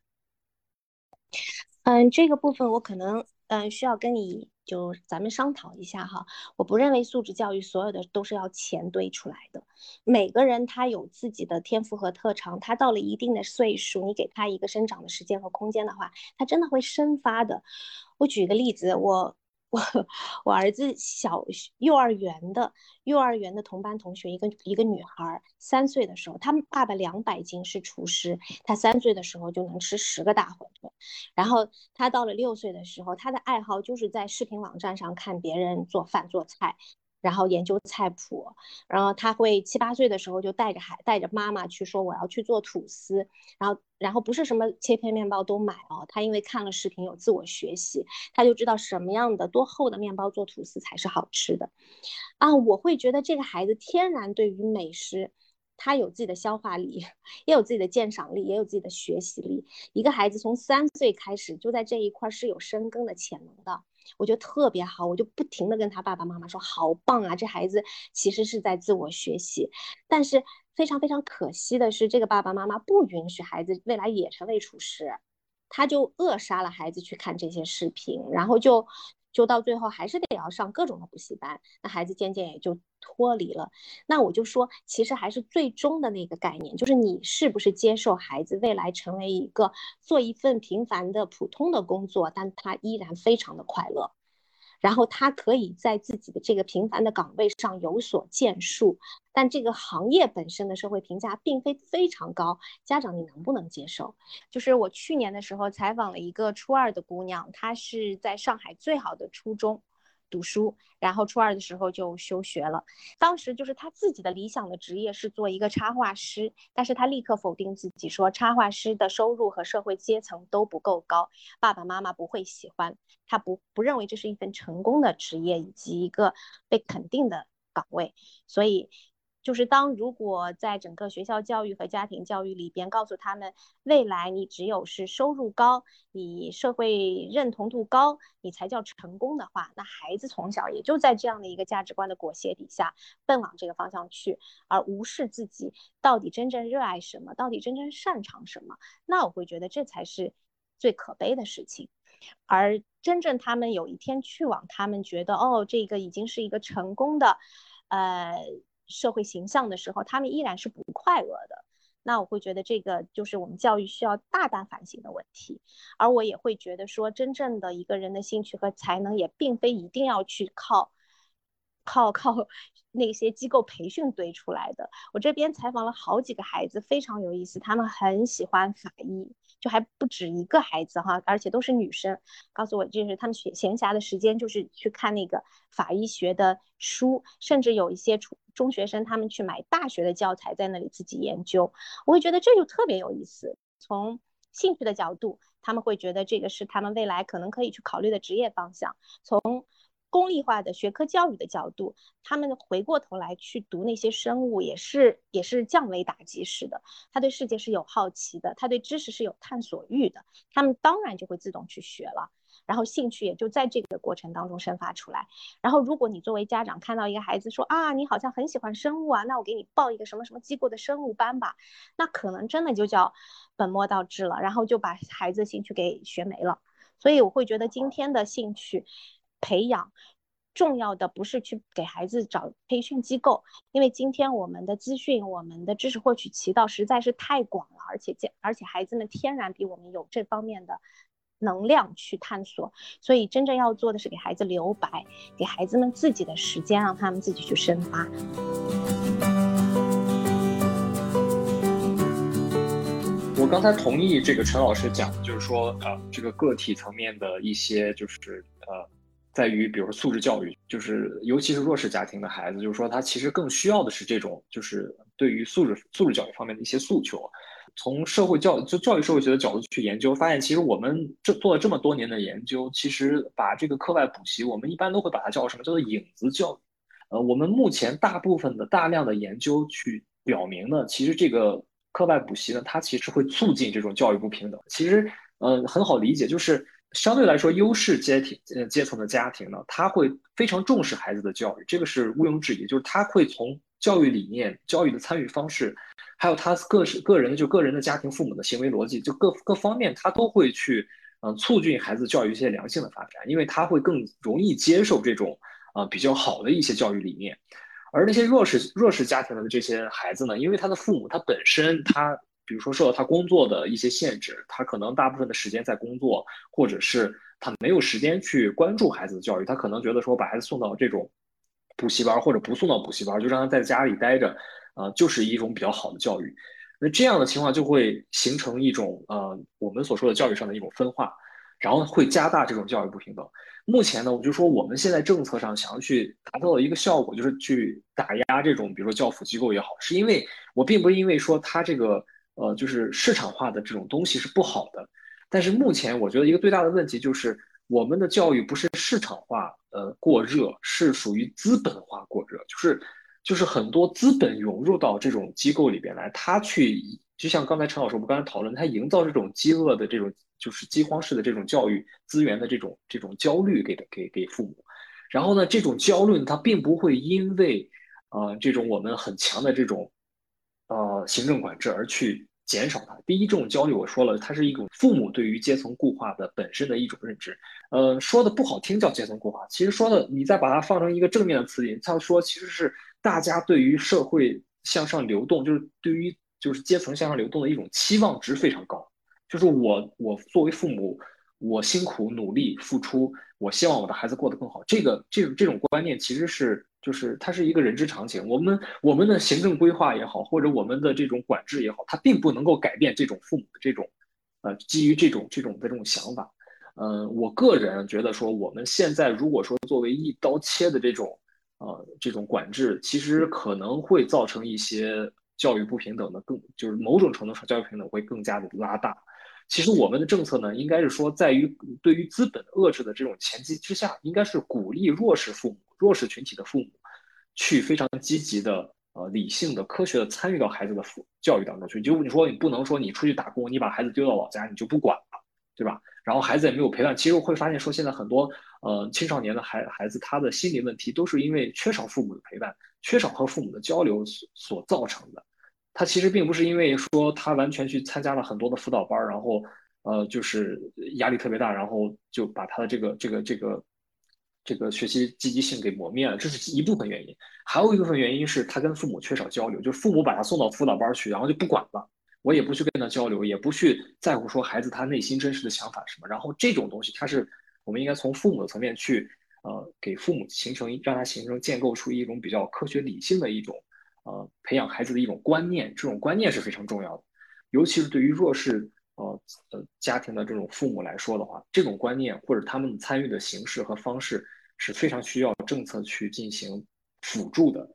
B: 嗯，这个部分我可能嗯需要跟你。就咱们商讨一下哈，我不认为素质教育所有的都是要钱堆出来的，每个人他有自己的天赋和特长，他到了一定的岁数，你给他一个生长的时间和空间的话，他真的会生发的。我举个例子，我。我我儿子小学幼儿园的幼儿园的同班同学，一个一个女孩，三岁的时候，他爸爸两百斤是厨师，她三岁的时候就能吃十个大馄饨，然后她到了六岁的时候，她的爱好就是在视频网站上看别人做饭做菜。然后研究菜谱，然后他会七八岁的时候就带着孩带着妈妈去说我要去做吐司，然后然后不是什么切片面包都买哦，他因为看了视频有自我学习，他就知道什么样的多厚的面包做吐司才是好吃的，啊，我会觉得这个孩子天然对于美食。他有自己的消化力，也有自己的鉴赏力，也有自己的学习力。一个孩子从三岁开始就在这一块是有深耕的潜能的，我觉得特别好。我就不停的跟他爸爸妈妈说，好棒啊！这孩子其实是在自我学习，但是非常非常可惜的是，这个爸爸妈妈不允许孩子未来也成为厨师，他就扼杀了孩子去看这些视频，然后就。就到最后还是得要上各种的补习班，那孩子渐渐也就脱离了。那我就说，其实还是最终的那个概念，就是你是不是接受孩子未来成为一个做一份平凡的普通的工作，但他依然非常的快乐。然后他可以在自己的这个平凡的岗位上有所建树，但这个行业本身的社会评价并非非常高。家长，你能不能接受？就是我去年的时候采访了一个初二的姑娘，她是在上海最好的初中。读书，然后初二的时候就休学了。当时就是他自己的理想的职业是做一个插画师，但是他立刻否定自己，说插画师的收入和社会阶层都不够高，爸爸妈妈不会喜欢，他不不认为这是一份成功的职业以及一个被肯定的岗位，所以。就是当如果在整个学校教育和家庭教育里边告诉他们，未来你只有是收入高，你社会认同度高，你才叫成功的话，那孩子从小也就在这样的一个价值观的裹挟底下，奔往这个方向去，而无视自己到底真正热爱什么，到底真正擅长什么，那我会觉得这才是最可悲的事情。而真正他们有一天去往他们觉得哦，这个已经是一个成功的，呃。社会形象的时候，他们依然是不快乐的。那我会觉得这个就是我们教育需要大胆反省的问题。而我也会觉得说，真正的一个人的兴趣和才能，也并非一定要去靠靠靠那些机构培训堆出来的。我这边采访了好几个孩子，非常有意思，他们很喜欢法医。就还不止一个孩子哈，而且都是女生，告诉我就是他们闲闲暇的时间就是去看那个法医学的书，甚至有一些出中学生他们去买大学的教材在那里自己研究，我会觉得这就特别有意思。从兴趣的角度，他们会觉得这个是他们未来可能可以去考虑的职业方向。从功利化的学科教育的角度，他们回过头来去读那些生物，也是也是降维打击式的。他对世界是有好奇的，他对知识是有探索欲的，他们当然就会自动去学了，然后兴趣也就在这个过程当中生发出来。然后，如果你作为家长看到一个孩子说啊，你好像很喜欢生物啊，那我给你报一个什么什么机构的生物班吧，那可能真的就叫本末倒置了，然后就把孩子兴趣给学没了。所以我会觉得今天的兴趣。培养重要的不是去给孩子找培训机构，因为今天我们的资讯、我们的知识获取渠道实在是太广了，而且而且孩子们天然比我们有这方面的能量去探索，所以真正要做的是给孩子留白，给孩子们自己的时间，让他们自己去深发。
A: 我刚才同意这个陈老师讲，就是说，呃，这个个体层面的一些，就是呃。在于，比如说素质教育，就是尤其是弱势家庭的孩子，就是说他其实更需要的是这种，就是对于素质素质教育方面的一些诉求。从社会教就教育社会学的角度去研究，发现其实我们这做了这么多年的研究，其实把这个课外补习，我们一般都会把它叫什么叫做影子教育。呃，我们目前大部分的大量的研究去表明呢，其实这个课外补习呢，它其实会促进这种教育不平等。其实，呃，很好理解，就是。相对来说，优势阶梯呃阶层的家庭呢，他会非常重视孩子的教育，这个是毋庸置疑。就是他会从教育理念、教育的参与方式，还有他个是个人就个人的家庭父母的行为逻辑，就各各方面，他都会去嗯促进孩子教育一些良性的发展，因为他会更容易接受这种啊比较好的一些教育理念。而那些弱势弱势家庭的这些孩子呢，因为他的父母他本身他。比如说受到他工作的一些限制，他可能大部分的时间在工作，或者是他没有时间去关注孩子的教育，他可能觉得说把孩子送到这种补习班，或者不送到补习班，就让他在家里待着，呃，就是一种比较好的教育。那这样的情况就会形成一种呃我们所说的教育上的一种分化，然后会加大这种教育不平等。目前呢，我就说我们现在政策上想要去达到的一个效果，就是去打压这种比如说教辅机构也好，是因为我并不是因为说它这个。呃，就是市场化的这种东西是不好的，但是目前我觉得一个最大的问题就是我们的教育不是市场化呃过热，是属于资本化过热。就是就是很多资本涌入到这种机构里边来，他去就像刚才陈老师我们刚才讨论，他营造这种饥饿的这种就是饥荒式的这种教育资源的这种这种焦虑给给给父母，然后呢，这种焦虑他并不会因为呃这种我们很强的这种呃行政管制而去。减少它。第一，这种焦虑，我说了，它是一种父母对于阶层固化的本身的一种认知。呃，说的不好听叫阶层固化，其实说的，你再把它放成一个正面的词语，他说其实是大家对于社会向上流动，就是对于就是阶层向上流动的一种期望值非常高。就是我我作为父母，我辛苦努力付出，我希望我的孩子过得更好。这个这种这种观念其实是。就是它是一个人之常情，我们我们的行政规划也好，或者我们的这种管制也好，它并不能够改变这种父母的这种，呃，基于这种这种的这种想法。呃，我个人觉得说，我们现在如果说作为一刀切的这种，呃，这种管制，其实可能会造成一些教育不平等的更，就是某种程度上教育平等会更加的拉大。其实我们的政策呢，应该是说，在于对于资本遏制的这种前提之下，应该是鼓励弱势父母、弱势群体的父母，去非常积极的、呃理性的、科学的参与到孩子的教教育当中去。就你说你不能说你出去打工，你把孩子丢到老家，你就不管了，对吧？然后孩子也没有陪伴。其实我会发现说，现在很多呃青少年的孩孩子，他的心理问题都是因为缺少父母的陪伴，缺少和父母的交流所所造成的。他其实并不是因为说他完全去参加了很多的辅导班，然后呃就是压力特别大，然后就把他的这个这个这个这个学习积极性给磨灭了，这是一部分原因。还有一部分原因是他跟父母缺少交流，就是父母把他送到辅导班去，然后就不管了，我也不去跟他交流，也不去在乎说孩子他内心真实的想法什么。然后这种东西，他是我们应该从父母的层面去呃给父母形成让他形成建构出一种比较科学理性的一种。呃，培养孩子的一种观念，这种观念是非常重要的，尤其是对于弱势呃呃家庭的这种父母来说的话，这种观念或者他们参与的形式和方式是非常需要政策去进行辅助的。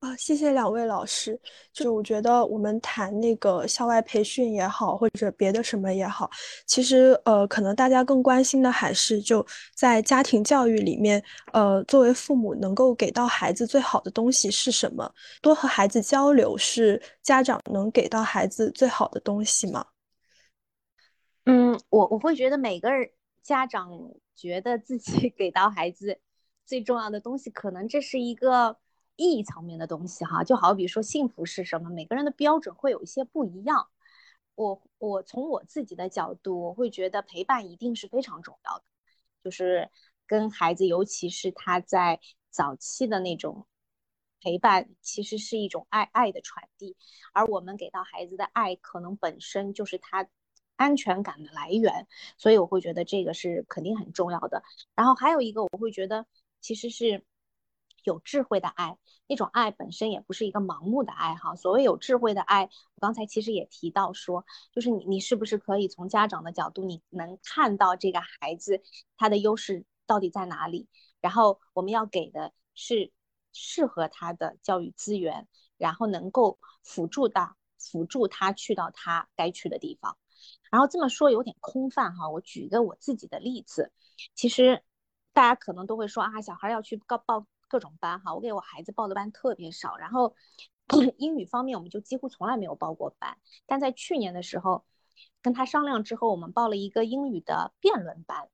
C: 啊，谢谢两位老师。就我觉得，我们谈那个校外培训也好，或者别的什么也好，其实呃，可能大家更关心的还是就在家庭教育里面，呃，作为父母能够给到孩子最好的东西是什么？多和孩子交流是家长能给到孩子最好的东西吗？
B: 嗯，我我会觉得每个人家长觉得自己 <laughs> 给到孩子最重要的东西，可能这是一个。意义层面的东西哈，就好比说幸福是什么，每个人的标准会有一些不一样。我我从我自己的角度，我会觉得陪伴一定是非常重要的，就是跟孩子，尤其是他在早期的那种陪伴，其实是一种爱爱的传递。而我们给到孩子的爱，可能本身就是他安全感的来源，所以我会觉得这个是肯定很重要的。然后还有一个，我会觉得其实是。有智慧的爱，那种爱本身也不是一个盲目的爱哈。所谓有智慧的爱，我刚才其实也提到说，就是你你是不是可以从家长的角度，你能看到这个孩子他的优势到底在哪里？然后我们要给的是适合他的教育资源，然后能够辅助到辅助他去到他该去的地方。然后这么说有点空泛哈，我举个我自己的例子，其实大家可能都会说啊，小孩要去报报。各种班哈，我给我孩子报的班特别少，然后 <clears throat> 英语方面我们就几乎从来没有报过班。但在去年的时候，跟他商量之后，我们报了一个英语的辩论班，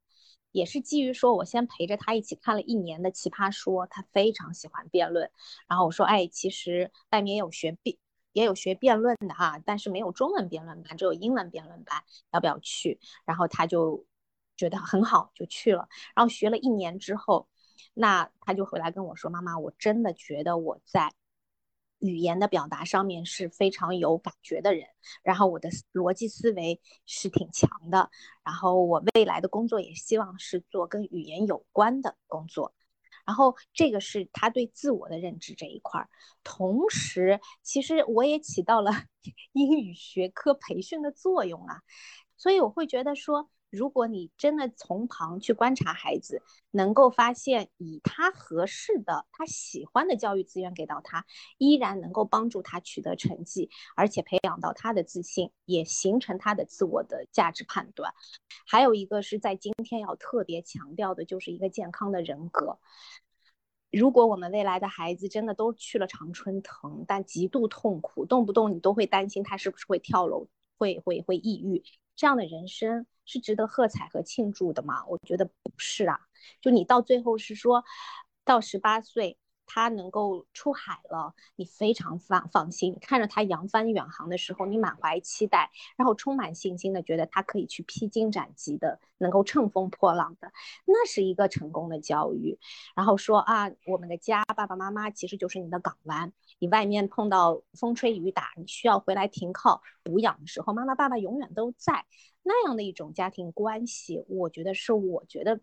B: 也是基于说我先陪着他一起看了一年的《奇葩说》，他非常喜欢辩论。然后我说，哎，其实外面也有学辩，也有学辩论的哈，但是没有中文辩论班，只有英文辩论班，要不要去？然后他就觉得很好，就去了。然后学了一年之后。那他就回来跟我说：“妈妈，我真的觉得我在语言的表达上面是非常有感觉的人，然后我的逻辑思维是挺强的，然后我未来的工作也希望是做跟语言有关的工作。然后这个是他对自我的认知这一块儿。同时，其实我也起到了 <laughs> 英语学科培训的作用啊，所以我会觉得说。”如果你真的从旁去观察孩子，能够发现以他合适的、他喜欢的教育资源给到他，依然能够帮助他取得成绩，而且培养到他的自信，也形成他的自我的价值判断。还有一个是在今天要特别强调的，就是一个健康的人格。如果我们未来的孩子真的都去了常春藤，但极度痛苦，动不动你都会担心他是不是会跳楼，会会会抑郁，这样的人生是值得喝彩和庆祝的吗？我觉得不是啊。就你到最后是说，到十八岁。他能够出海了，你非常放放心。看着他扬帆远航的时候，你满怀期待，然后充满信心的觉得他可以去披荆斩棘的，能够乘风破浪的，那是一个成功的教育。然后说啊，我们的家，爸爸妈妈其实就是你的港湾。你外面碰到风吹雨打，你需要回来停靠补养的时候，妈妈爸爸永远都在。那样的一种家庭关系，我觉得是我觉得。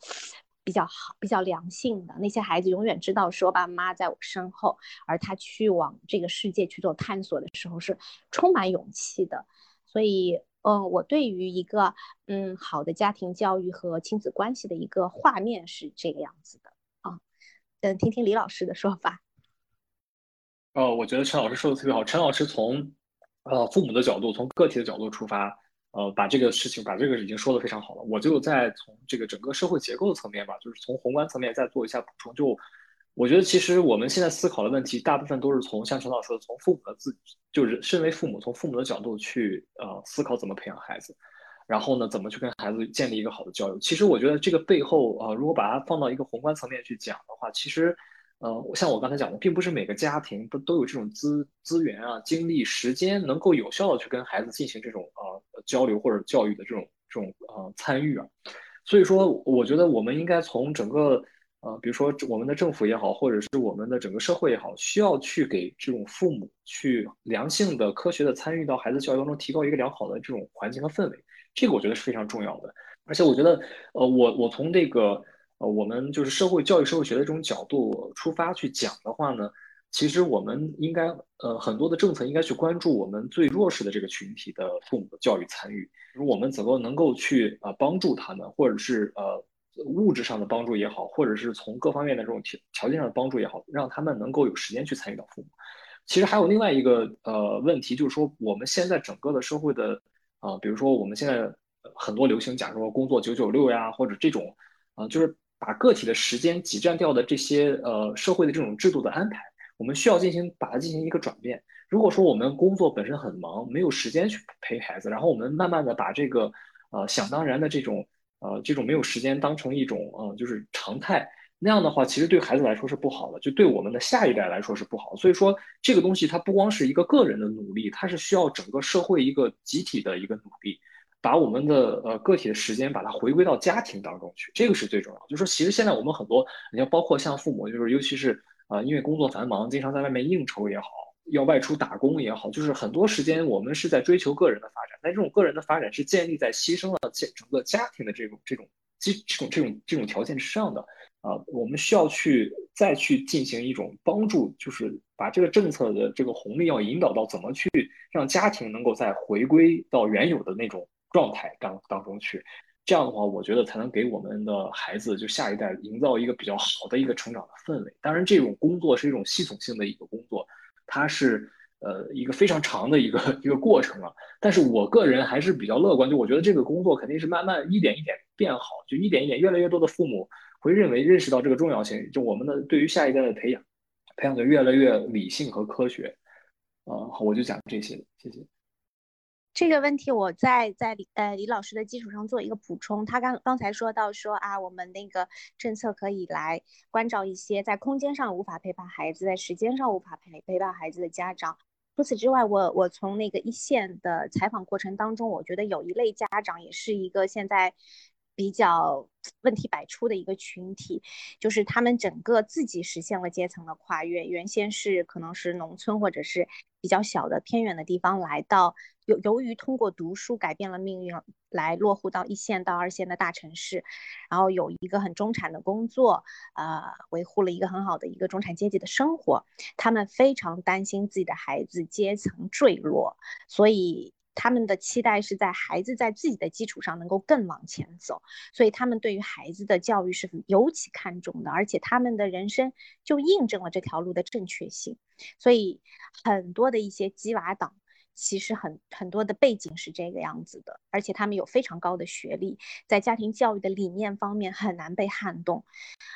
B: 比较好、比较良性的那些孩子，永远知道说爸妈在我身后，而他去往这个世界去做探索的时候是充满勇气的。所以，嗯，我对于一个嗯好的家庭教育和亲子关系的一个画面是这个样子的啊。嗯，听听李老师的说法。
A: 哦，我觉得陈老师说的特别好。陈老师从呃父母的角度，从个体的角度出发。呃，把这个事情，把这个已经说的非常好了。我就再从这个整个社会结构的层面吧，就是从宏观层面再做一下补充。就我觉得，其实我们现在思考的问题，大部分都是从像陈老师说的，从父母的自，就是身为父母，从父母的角度去呃思考怎么培养孩子，然后呢，怎么去跟孩子建立一个好的交流。其实我觉得这个背后啊，如果把它放到一个宏观层面去讲的话，其实。呃，像我刚才讲的，并不是每个家庭不都有这种资资源啊、精力、时间，能够有效的去跟孩子进行这种呃交流或者教育的这种这种呃参与啊。所以说，我觉得我们应该从整个呃，比如说我们的政府也好，或者是我们的整个社会也好，需要去给这种父母去良性的、科学的参与到孩子教育当中，提高一个良好的这种环境和氛围。这个我觉得是非常重要的。而且我觉得，呃，我我从这个。我们就是社会教育、社会学的这种角度出发去讲的话呢，其实我们应该呃很多的政策应该去关注我们最弱势的这个群体的父母的教育参与，如我们怎么能够去呃帮助他们，或者是呃物质上的帮助也好，或者是从各方面的这种条条件上的帮助也好，让他们能够有时间去参与到父母。其实还有另外一个呃问题，就是说我们现在整个的社会的啊，比如说我们现在很多流行假如说工作九九六呀，或者这种啊，就是。把个体的时间挤占掉的这些呃社会的这种制度的安排，我们需要进行把它进行一个转变。如果说我们工作本身很忙，没有时间去陪孩子，然后我们慢慢的把这个呃想当然的这种呃这种没有时间当成一种呃就是常态，那样的话其实对孩子来说是不好的，就对我们的下一代来说是不好。所以说这个东西它不光是一个个人的努力，它是需要整个社会一个集体的一个努力。把我们的呃个体的时间把它回归到家庭当中去，这个是最重要。就是说，其实现在我们很多，你要包括像父母，就是尤其是呃，因为工作繁忙，经常在外面应酬也好，要外出打工也好，就是很多时间我们是在追求个人的发展。但这种个人的发展是建立在牺牲了整整个家庭的这种这种基这种这种这种条件之上的啊。我们需要去再去进行一种帮助，就是把这个政策的这个红利要引导到怎么去让家庭能够再回归到原有的那种。状态当当中去，这样的话，我觉得才能给我们的孩子，就下一代营造一个比较好的一个成长的氛围。当然，这种工作是一种系统性的一个工作，它是呃一个非常长的一个一个过程了。但是我个人还是比较乐观，就我觉得这个工作肯定是慢慢一点一点变好，就一点一点，越来越多的父母会认为认识到这个重要性，就我们的对于下一代的培养，培养的越来越理性和科学。啊，好，我就讲这些，谢谢。
B: 这个问题，我在在李呃李老师的基础上做一个补充。他刚刚才说到说啊，我们那个政策可以来关照一些在空间上无法陪伴孩子，在时间上无法陪陪伴孩子的家长。除此之外，我我从那个一线的采访过程当中，我觉得有一类家长也是一个现在。比较问题百出的一个群体，就是他们整个自己实现了阶层的跨越。原先是可能是农村或者是比较小的偏远的地方，来到由由于通过读书改变了命运，来落户到一线到二线的大城市，然后有一个很中产的工作，呃，维护了一个很好的一个中产阶级的生活。他们非常担心自己的孩子阶层坠落，所以。他们的期待是在孩子在自己的基础上能够更往前走，所以他们对于孩子的教育是尤其看重的，而且他们的人生就印证了这条路的正确性。所以很多的一些鸡娃党其实很很多的背景是这个样子的，而且他们有非常高的学历，在家庭教育的理念方面很难被撼动。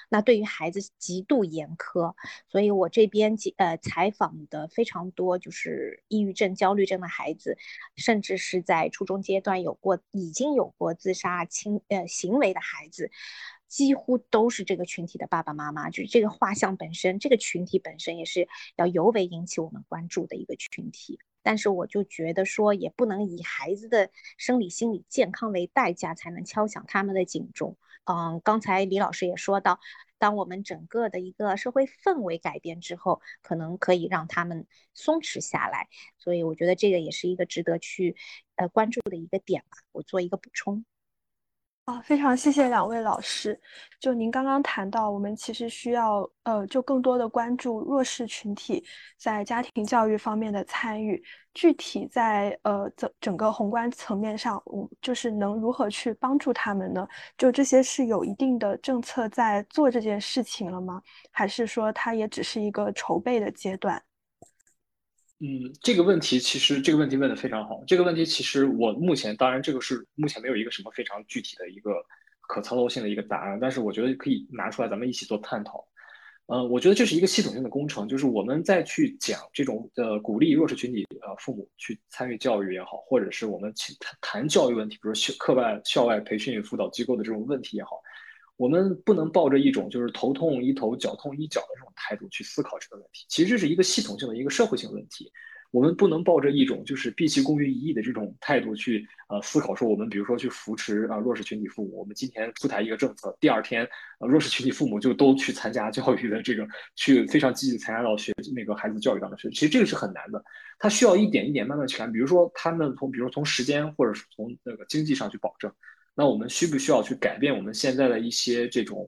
B: 那对于孩子极度严苛，所以我这边呃采访的非常多，就是抑郁症、焦虑症的孩子，甚至是在初中阶段有过已经有过自杀轻呃行为的孩子。几乎都是这个群体的爸爸妈妈，就是这个画像本身，这个群体本身也是要尤为引起我们关注的一个群体。但是我就觉得说，也不能以孩子的生理心理健康为代价，才能敲响他们的警钟。嗯，刚才李老师也说到，当我们整个的一个社会氛围改变之后，可能可以让他们松弛下来。所以我觉得这个也是一个值得去呃关注的一个点吧。我做一个补充。
C: 啊，非常谢谢两位老师。就您刚刚谈到，我们其实需要呃，就更多的关注弱势群体在家庭教育方面的参与。具体在呃整整个宏观层面上，我就是能如何去帮助他们呢？就这些是有一定的政策在做这件事情了吗？还是说它也只是一个筹备的阶段？
A: 嗯，这个问题其实这个问题问的非常好。这个问题其实我目前当然这个是目前没有一个什么非常具体的一个可操作性的一个答案，但是我觉得可以拿出来咱们一起做探讨。嗯，我觉得这是一个系统性的工程，就是我们再去讲这种呃鼓励弱势群体呃父母去参与教育也好，或者是我们去谈谈教育问题，比如校课外校外培训辅导机构的这种问题也好。我们不能抱着一种就是头痛医头、脚痛医脚的这种态度去思考这个问题。其实这是一个系统性的一个社会性问题。我们不能抱着一种就是毕其功于一役的这种态度去呃思考说，我们比如说去扶持啊弱势群体父母，我们今天出台一个政策，第二天呃弱势群体父母就都去参加教育的这个，去非常积极参加到学那个孩子教育当中去。其实这个是很难的，它需要一点一点慢慢去看。比如说他们从比如从时间或者是从那个经济上去保证。那我们需不需要去改变我们现在的一些这种，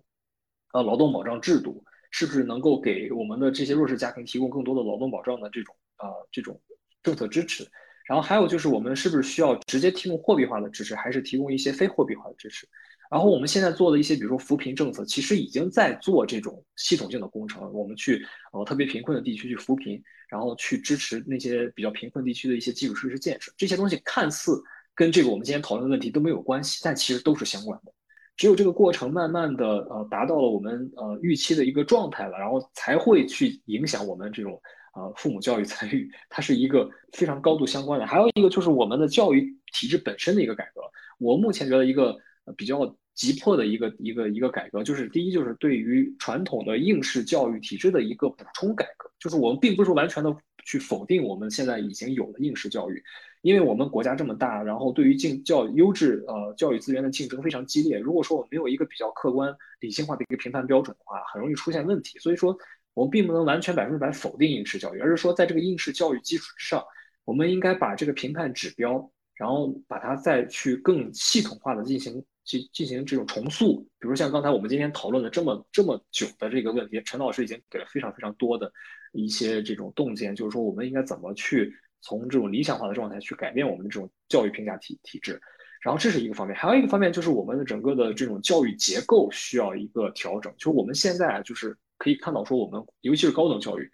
A: 呃，劳动保障制度？是不是能够给我们的这些弱势家庭提供更多的劳动保障的这种呃这种政策支持？然后还有就是我们是不是需要直接提供货币化的支持，还是提供一些非货币化的支持？然后我们现在做的一些，比如说扶贫政策，其实已经在做这种系统性的工程。我们去呃特别贫困的地区去扶贫，然后去支持那些比较贫困地区的一些基础设施建设。这些东西看似。跟这个我们今天讨论的问题都没有关系，但其实都是相关的。只有这个过程慢慢的呃达到了我们呃预期的一个状态了，然后才会去影响我们这种呃父母教育参与，它是一个非常高度相关的。还有一个就是我们的教育体制本身的一个改革。我目前觉得一个比较急迫的一个一个一个改革，就是第一就是对于传统的应试教育体制的一个补充改革，就是我们并不是完全的去否定我们现在已经有的应试教育。因为我们国家这么大，然后对于竞教优质呃教育资源的竞争非常激烈。如果说我们没有一个比较客观、理性化的一个评判标准的话，很容易出现问题。所以说，我们并不能完全百分之百否定应试教育，而是说在这个应试教育基础之上，我们应该把这个评判指标，然后把它再去更系统化的进行进进行这种重塑。比如像刚才我们今天讨论的这么这么久的这个问题，陈老师已经给了非常非常多的一些这种洞见，就是说我们应该怎么去。从这种理想化的状态去改变我们的这种教育评价体体制，然后这是一个方面，还有一个方面就是我们的整个的这种教育结构需要一个调整。就是我们现在啊就是可以看到说，我们尤其是高等教育，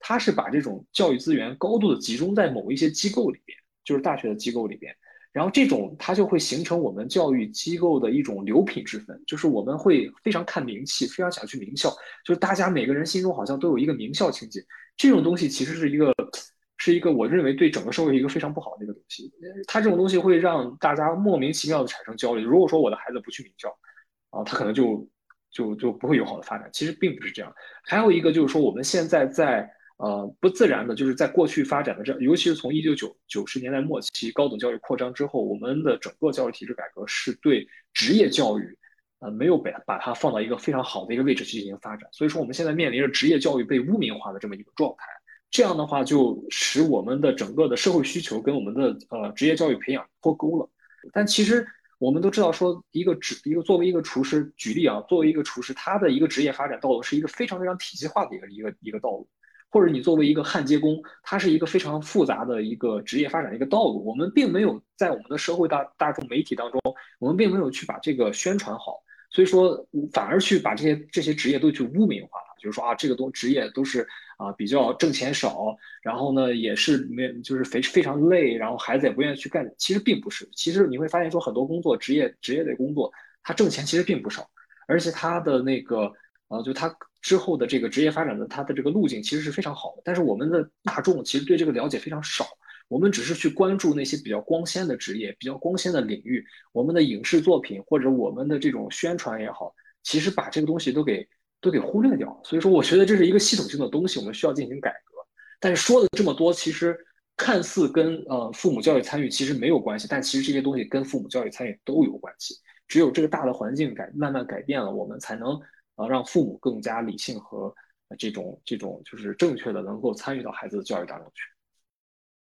A: 它是把这种教育资源高度的集中在某一些机构里边，就是大学的机构里边，然后这种它就会形成我们教育机构的一种流品之分，就是我们会非常看名气，非常想去名校，就是大家每个人心中好像都有一个名校情节，这种东西其实是一个。是一个我认为对整个社会一个非常不好的一个东西，它这种东西会让大家莫名其妙的产生焦虑。如果说我的孩子不去名校，啊，他可能就就就不会有好的发展。其实并不是这样。还有一个就是说，我们现在在呃不自然的，就是在过去发展的这，尤其是从一九九九十年代末期高等教育扩张之后，我们的整个教育体制改革是对职业教育，呃，没有把把它放到一个非常好的一个位置去进行发展。所以说，我们现在面临着职业教育被污名化的这么一个状态。这样的话，就使我们的整个的社会需求跟我们的呃职业教育培养脱钩了。但其实我们都知道，说一个职一个作为一个厨师，举例啊，作为一个厨师，他的一个职业发展道路是一个非常非常体系化的一个一个一个道路。或者你作为一个焊接工，它是一个非常复杂的一个职业发展一个道路。我们并没有在我们的社会大大众媒体当中，我们并没有去把这个宣传好，所以说反而去把这些这些职业都去污名化了。就是说啊，这个东职业都是啊比较挣钱少，然后呢也是没就是非非常累，然后孩子也不愿意去干。其实并不是，其实你会发现说很多工作职业职业类工作，他挣钱其实并不少，而且他的那个呃就他之后的这个职业发展的他的这个路径其实是非常好的。但是我们的大众其实对这个了解非常少。我们只是去关注那些比较光鲜的职业、比较光鲜的领域，我们的影视作品或者我们的这种宣传也好，其实把这个东西都给都给忽略掉。所以说，我觉得这是一个系统性的东西，我们需要进行改革。但是说了这么多，其实看似跟呃父母教育参与其实没有关系，但其实这些东西跟父母教育参与都有关系。只有这个大的环境改慢慢改变了，我们才能呃让父母更加理性和这种这种就是正确的能够参与到孩子的教育当中去。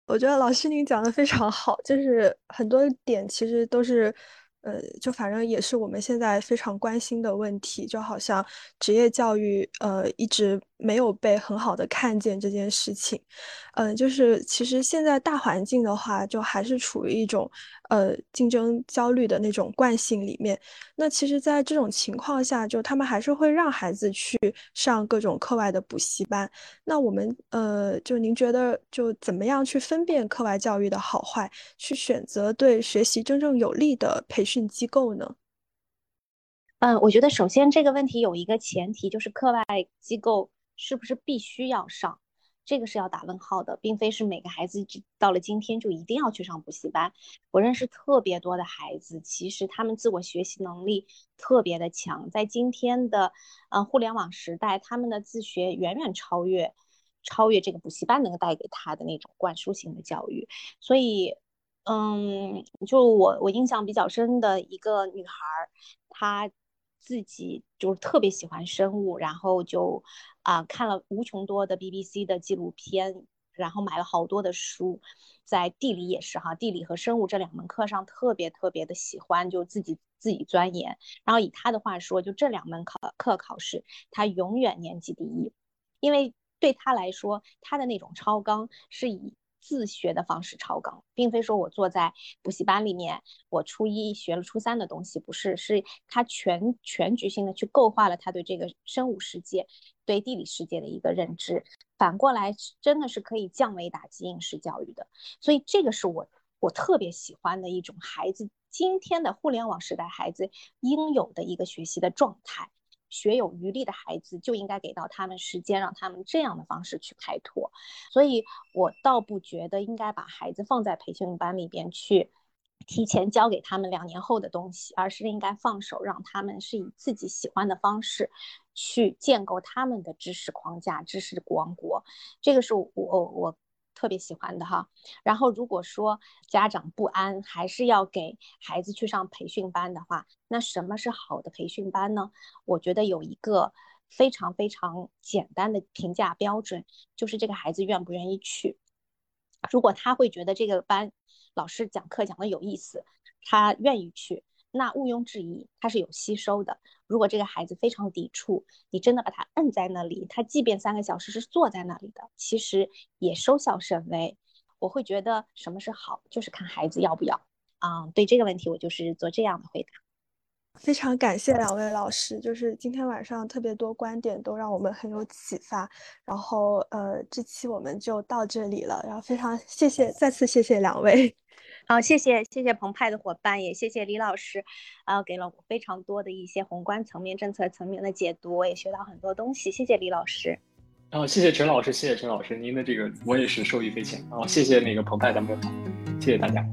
C: 我觉得老师您讲的非常好，就是很多点其实都是。呃，就反正也是我们现在非常关心的问题，就好像职业教育，呃，一直没有被很好的看见这件事情。嗯，就是其实现在大环境的话，就还是处于一种呃竞争焦虑的那种惯性里面。那其实，在这种情况下，就他们还是会让孩子去上各种课外的补习班。那我们呃，就您觉得，就怎么样去分辨课外教育的好坏，去选择对学习真正有利的培训机构呢？
B: 嗯，我觉得首先这个问题有一个前提，就是课外机构是不是必须要上。这个是要打问号的，并非是每个孩子到了今天就一定要去上补习班。我认识特别多的孩子，其实他们自我学习能力特别的强，在今天的呃互联网时代，他们的自学远远超越超越这个补习班能够带给他的那种灌输型的教育。所以，嗯，就我我印象比较深的一个女孩，她。自己就是特别喜欢生物，然后就啊看了无穷多的 BBC 的纪录片，然后买了好多的书，在地理也是哈，地理和生物这两门课上特别特别的喜欢，就自己自己钻研。然后以他的话说，就这两门考课考试，他永远年级第一，因为对他来说，他的那种超纲是以。自学的方式超纲，并非说我坐在补习班里面，我初一学了初三的东西，不是，是他全全局性的去构化了他对这个生物世界、对地理世界的一个认知。反过来，真的是可以降维打击应试教育的。所以，这个是我我特别喜欢的一种孩子，今天的互联网时代孩子应有的一个学习的状态。学有余力的孩子就应该给到他们时间，让他们这样的方式去开拓。所以我倒不觉得应该把孩子放在培训班里边去，提前教给他们两年后的东西，而是应该放手，让他们是以自己喜欢的方式去建构他们的知识框架、知识王国。这个是我我。特别喜欢的哈，然后如果说家长不安，还是要给孩子去上培训班的话，那什么是好的培训班呢？我觉得有一个非常非常简单的评价标准，就是这个孩子愿不愿意去。如果他会觉得这个班老师讲课讲的有意思，他愿意去。那毋庸置疑，它是有吸收的。如果这个孩子非常抵触，你真的把他摁在那里，他即便三个小时是坐在那里的，其实也收效甚微。我会觉得什么是好，就是看孩子要不要。啊，对这个问题，我就是做这样的回答。
C: 非常感谢两位老师，就是今天晚上特别多观点都让我们很有启发。然后，呃，这期我们就到这里了。然后非常谢谢，再次谢谢两位。<laughs>
B: 好，谢谢谢谢澎湃的伙伴，也谢谢李老师，啊，给了我非常多的一些宏观层面、政策层面的解读，我也学到很多东西。谢谢李老师。
A: 啊，谢谢陈老师，谢谢陈老师，您的这个我也是受益匪浅。啊，谢谢那个澎湃的朋友，谢谢大家。